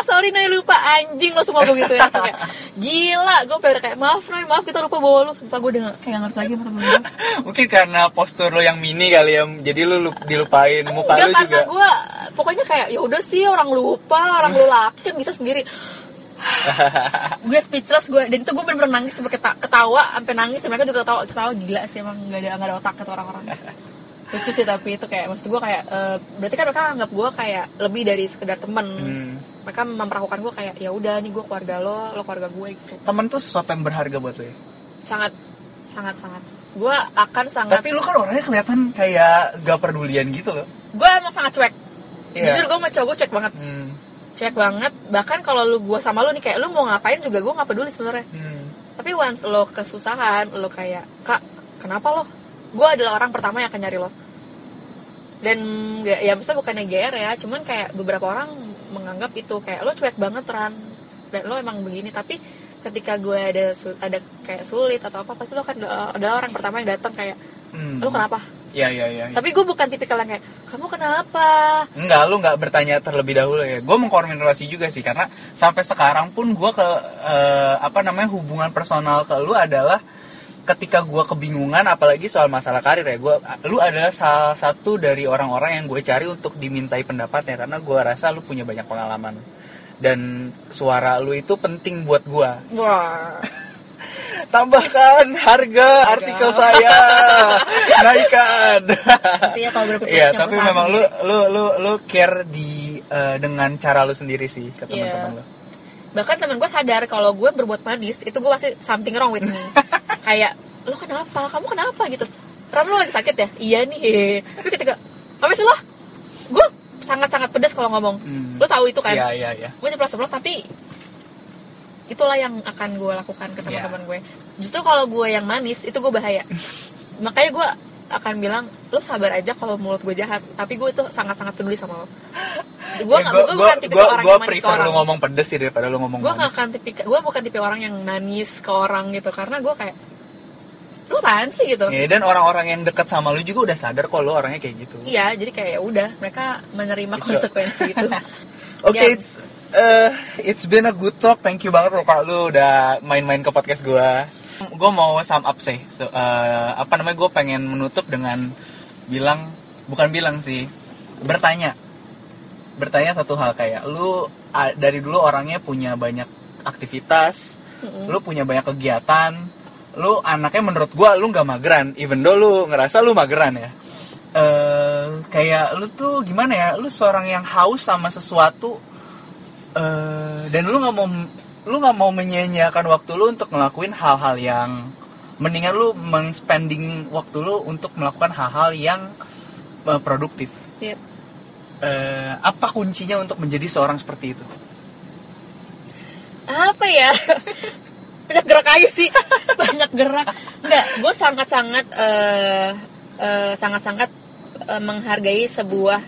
sorry Noy lupa. Anjing lo semua gue gitu ya kayak gila gue pada kayak maaf Noy maaf kita lupa bawa lu. Sumpah gue udah gak, kayak gak ngerti lagi sama gue Mungkin karena postur lo yang mini kali ya, jadi lu- dilupain. Muka Enggak lu karena juga. gue pokoknya kayak ya udah sih orang lupa orang lu laki kan bisa sendiri. Gue speechless gue dan itu gue bener-bener nangis sampai keta- ketawa sampai nangis dan mereka juga ketawa ketawa gila sih emang nggak ada nggak ada otak kata orang-orang lucu sih tapi itu kayak maksud gue kayak eh, berarti kan mereka anggap gue kayak lebih dari sekedar temen Hmm. mereka memperlakukan gue kayak ya udah nih gue keluarga lo lo keluarga gue gitu Temen tuh sesuatu yang berharga buat lo ya. sangat sangat sangat gue akan sangat Tapi lu kan orangnya kelihatan kayak gak pedulian gitu loh. gue emang sangat cuek Iya. jujur gue sama cowok gue cuek banget Hmm. cuek banget bahkan kalau lu gua sama lu nih kayak lu mau ngapain juga gua nggak peduli sebenarnya Hmm. tapi once lo kesusahan lo kayak kak kenapa lo gua adalah orang pertama yang akan nyari lo dan nggak ya maksudnya bukannya GR ya cuman kayak beberapa orang menganggap itu kayak lo cuek banget ran dan lo emang begini tapi ketika gue ada ada kayak sulit atau apa pasti lo kan ada orang pertama yang datang kayak Hmm. lo kenapa Iya, iya, iya. tapi gue bukan tipikal yang kayak kamu kenapa Enggak, lu nggak bertanya terlebih dahulu ya. Gue mengkonfirmasi juga sih karena sampai sekarang pun gue ke eh, apa namanya hubungan personal ke lu adalah ketika gue kebingungan apalagi soal masalah karir ya gue lu adalah salah satu dari orang-orang yang gue cari untuk dimintai pendapatnya karena gue rasa lu punya banyak pengalaman dan suara lu itu penting buat gue wah tambahkan harga artikel saya naikkan kalau berpikir Iya, tapi memang lu sendiri. lu lu lu care di eh, dengan cara lu sendiri sih ke Iya. teman-teman lu. Bahkan temen gue sadar kalau gue berbuat manis itu gue pasti something wrong with me. Kayak lo kenapa? Kamu kenapa? Gitu. Ran lo lagi sakit ya? Iya nih. Tapi ketika apa sih lo. Gue sangat sangat pedas kalau ngomong. Hmm. lo tahu itu kan? Iya, iya, iya. gue ceplos ceplos tapi itulah yang akan gue lakukan ke teman-teman gue. Justru kalau gue yang manis itu gue bahaya. Makanya gue akan bilang lo sabar aja kalau mulut gue jahat tapi gue tuh sangat sangat peduli sama lo gue Ya, gua- gue bukan gua- orang gua yang manis ke prefer orang lu ngomong pedes sih daripada lu ngomong gue nggak manis. akan tipikal gue bukan tipe orang yang nangis ke orang gitu karena gue kayak lu apaan sih gitu Ya, dan orang-orang yang dekat sama lu juga udah sadar kok lu orangnya kayak gitu. iya jadi kayak ya udah mereka menerima Itu. konsekuensi itu Oke, Ya. it's uh, it's been a good talk. Thank you banget loh kak lu udah main-main ke podcast gua. Gue mau sum up sih. So, uh, apa namanya? Gue pengen menutup dengan bilang, bukan bilang sih, bertanya. Bertanya satu hal kayak lu dari dulu orangnya punya banyak aktivitas, lu punya banyak kegiatan, lu anaknya menurut gua lu nggak mageran, even though lu ngerasa lu mageran ya eh kayak lu tuh gimana ya lu seorang yang haus sama sesuatu eh dan lu nggak mau lu nggak mau menyia-nyiakan waktu lu untuk ngelakuin hal-hal yang mendingan lu men-spending waktu lu untuk melakukan hal-hal yang eh, produktif. Yep. Eh, apa kuncinya untuk menjadi seorang seperti itu? Apa ya? Banyak gerak aja sih. Banyak gerak. Enggak gue sangat sangat eh eh, sangat sangat eh, menghargai sebuah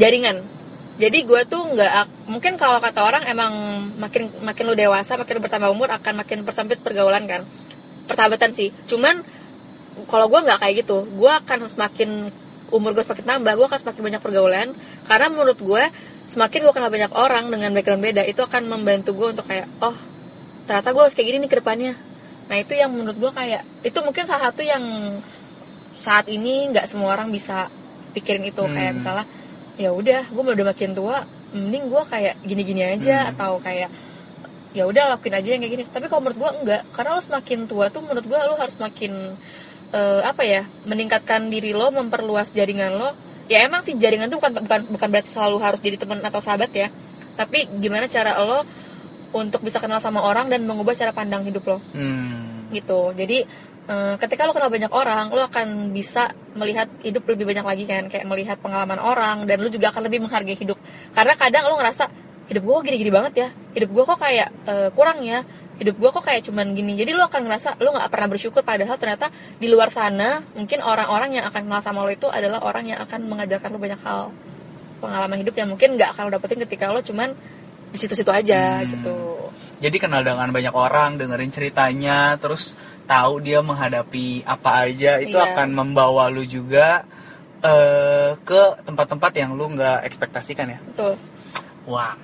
jaringan jadi gue tuh nggak ak- mungkin kalau kata orang emang makin makin lu dewasa makin lu bertambah umur akan makin persempit pergaulan kan. Persahabatan sih. Cuman kalau gue nggak kayak gitu gue akan semakin umur gue semakin tambah gue akan semakin banyak pergaulan. Karena menurut gue semakin gue kenal banyak orang dengan background beda itu akan membantu gue untuk kayak oh ternyata gue harus kayak gini nih ke depannya. Nah itu yang menurut gue kayak itu mungkin salah satu yang saat ini nggak semua orang bisa pikirin itu. Kayak Hmm. misalnya ya udah gue udah makin tua mending gue kayak gini-gini aja Hmm. atau kayak ya udah lakuin aja yang kayak gini. Tapi kalau menurut gue enggak karena lo semakin tua tuh menurut gue lo harus makin eh, apa ya meningkatkan diri lo memperluas jaringan lo. Ya emang sih jaringan tuh bukan bukan bukan berarti selalu harus jadi teman atau sahabat ya. Tapi gimana cara lo untuk bisa kenal sama orang dan mengubah cara pandang hidup lo. Hmm. gitu. Jadi eh, ketika lo kenal banyak orang lo akan bisa melihat hidup lebih banyak lagi kan? Kayak melihat pengalaman orang dan lo juga akan lebih menghargai hidup. Karena kadang lo ngerasa hidup gue gini-gini banget ya. Hidup gue kok kayak eh, kurang ya. Hidup gue kok kayak cuman gini. Jadi lo akan ngerasa lo nggak pernah bersyukur padahal ternyata di luar sana mungkin orang-orang yang akan kenal sama lo itu adalah orang yang akan mengajarkan lo banyak hal. Pengalaman hidup yang mungkin nggak akan lo dapetin ketika lo cuman di situ-situ aja Hmm. gitu. Jadi kenal dengan banyak orang, dengerin ceritanya, terus tahu dia menghadapi apa aja, itu Iya. akan membawa lu juga eh, ke tempat-tempat yang lu nggak ekspektasikan ya. betul Wah.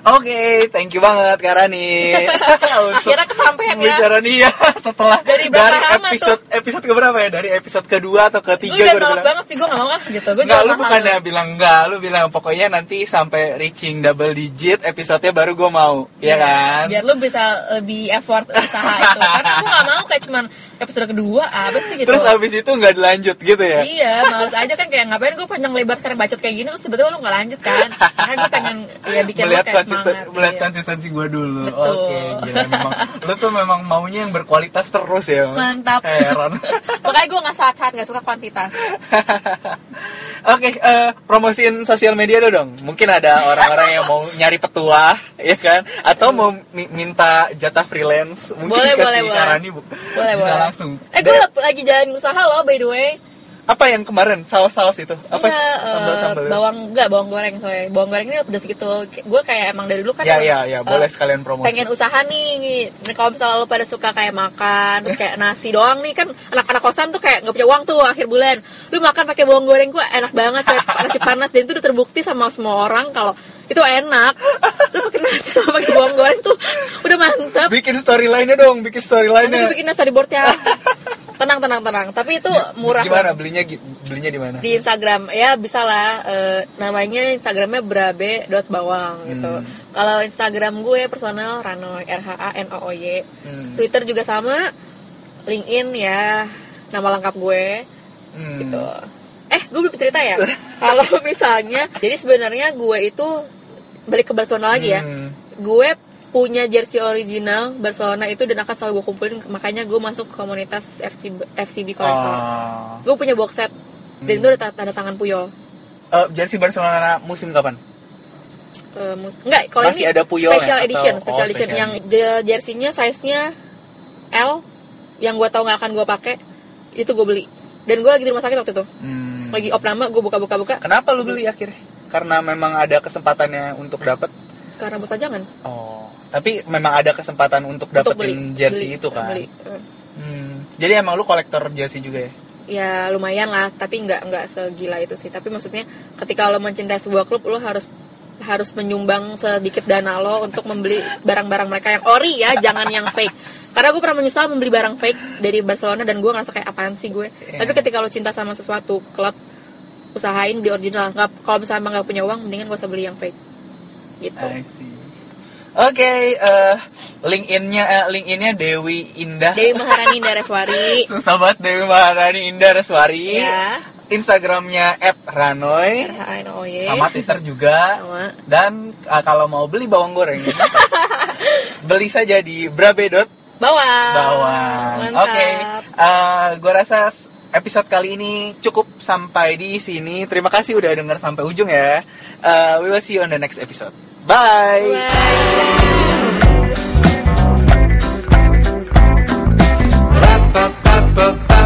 Oke, thank you banget Kak Rani. Untuk akhirnya kesampaian ya bicara nih ya setelah Dari berapa lama episode episode keberapa ya? Dari episode kedua atau ketiga udah gue nolak bilang. banget sih gue gak mau ah gitu gue Enggak, lu bukannya bilang enggak, lu bilang pokoknya nanti sampai reaching double digit episode-nya baru gue mau, ya kan? biar lu bisa lebih effort usaha itu karena gue gak mau kayak cuman episode kedua apa sih gitu Terus abis itu nggak dilanjut gitu ya? iya males aja kan kayak ngapain gue panjang lebar sekarang bacot kayak gini terus tiba-tiba lu gak lanjut kan karena gue pengen ya bikin melihat kayak konsisten, semangat melihat iya. konsistensi gue dulu. Oke, gila memang lu tuh memang maunya yang berkualitas terus ya. Mantap Heran. makanya gue gak saat-saat gak suka kuantitas Oke, eh, promosiin sosial media dong. Mungkin ada orang-orang yang mau nyari petua, ya kan? Atau mau mi- minta jatah freelance, mungkin Boleh, boleh, boleh. Karani bu. boleh bisa boleh langsung. eh gue lagi jalan usaha loh by the way apa yang kemarin saus-saus itu? Apa Enggak, eh, sambal-sambal? bawang enggak bawang goreng soalnya bawang goreng ini pedas gitu gue kayak emang dari dulu kan Ya, emang, ya, ya, eh, boleh sekalian promosi. pengen usaha nih Nah, kalau misalnya lo pada suka kayak makan terus kayak nasi doang nih kan anak-anak kosan tuh kayak nggak punya uang tuh akhir bulan lu makan pakai bawang goreng gue enak banget coy nasi panas dan itu udah terbukti sama semua orang kalau itu enak lu pakai nasi sama pakai bawang goreng tuh udah mantap Bikin storyline-nya dong, bikin nanti storyline-nya. gue bikin storyboardnya tenang tenang tenang tapi itu murah Gimana belinya? Belinya di mana? di Instagram ya bisa lah eh, namanya Instagramnya brabe.bawang gitu Hmm. kalau Instagram gue personal Ranoy R H A N O O Y Hmm. Twitter juga sama LinkedIn ya nama lengkap gue Hmm. gitu eh gue belum cerita ya kalau misalnya jadi sebenarnya gue itu balik ke Barcelona lagi ya Hmm. gue punya jersey original Barcelona itu dan akan selalu gue kumpulin makanya gue masuk komunitas FC, FCB Collector Oh. gue punya box set dan itu ada ta- tanda tangan Puyol Eh, jersey Barcelona musim kapan? Eh, mus- enggak kalau ini ada Puyol special ya? edition Atau- special oh, edition special yang the- jersey-nya size-nya L yang gue tau nggak akan gue pakai itu gue beli dan gue lagi di rumah sakit waktu itu Hmm. lagi op nama gue buka-buka buka Kenapa lu beli akhirnya? Karena memang ada kesempatannya untuk dapat. karena buat pajangan Oh, tapi memang ada kesempatan untuk untuk beli dapetin jersey Beli, itu kan. beli. Hmm. Jadi emang lu kolektor jersey juga ya? ya lumayan lah tapi nggak nggak segila itu sih tapi maksudnya ketika lo mencintai sebuah klub lo harus harus menyumbang sedikit dana lo untuk membeli barang-barang mereka yang ori ya jangan yang fake karena gue pernah menyesal membeli barang fake dari Barcelona dan gue ngerasa kayak apaan sih gue Iya. tapi ketika lo cinta sama sesuatu klub usahain beli original nggak kalau misalnya emang nggak punya uang mendingan gak usah beli yang fake gitu I see. Oke, eh LinkedIn-nya eh, LinkedIn-nya Dewi Indah. Dewi Maharani Indareswari Susah banget Dewi Maharani Indah Reswari. ya Instagramnya @ranoy. Sama Twitter juga. Sama. Dan eh, kalau mau beli bawang goreng, beli saja di brabe.bawang. bawang mantap Oke, eh, gue rasa episode kali ini cukup sampai di sini. Terima kasih udah denger sampai ujung ya. Eh, we will see you on the next episode. Bye. Bye.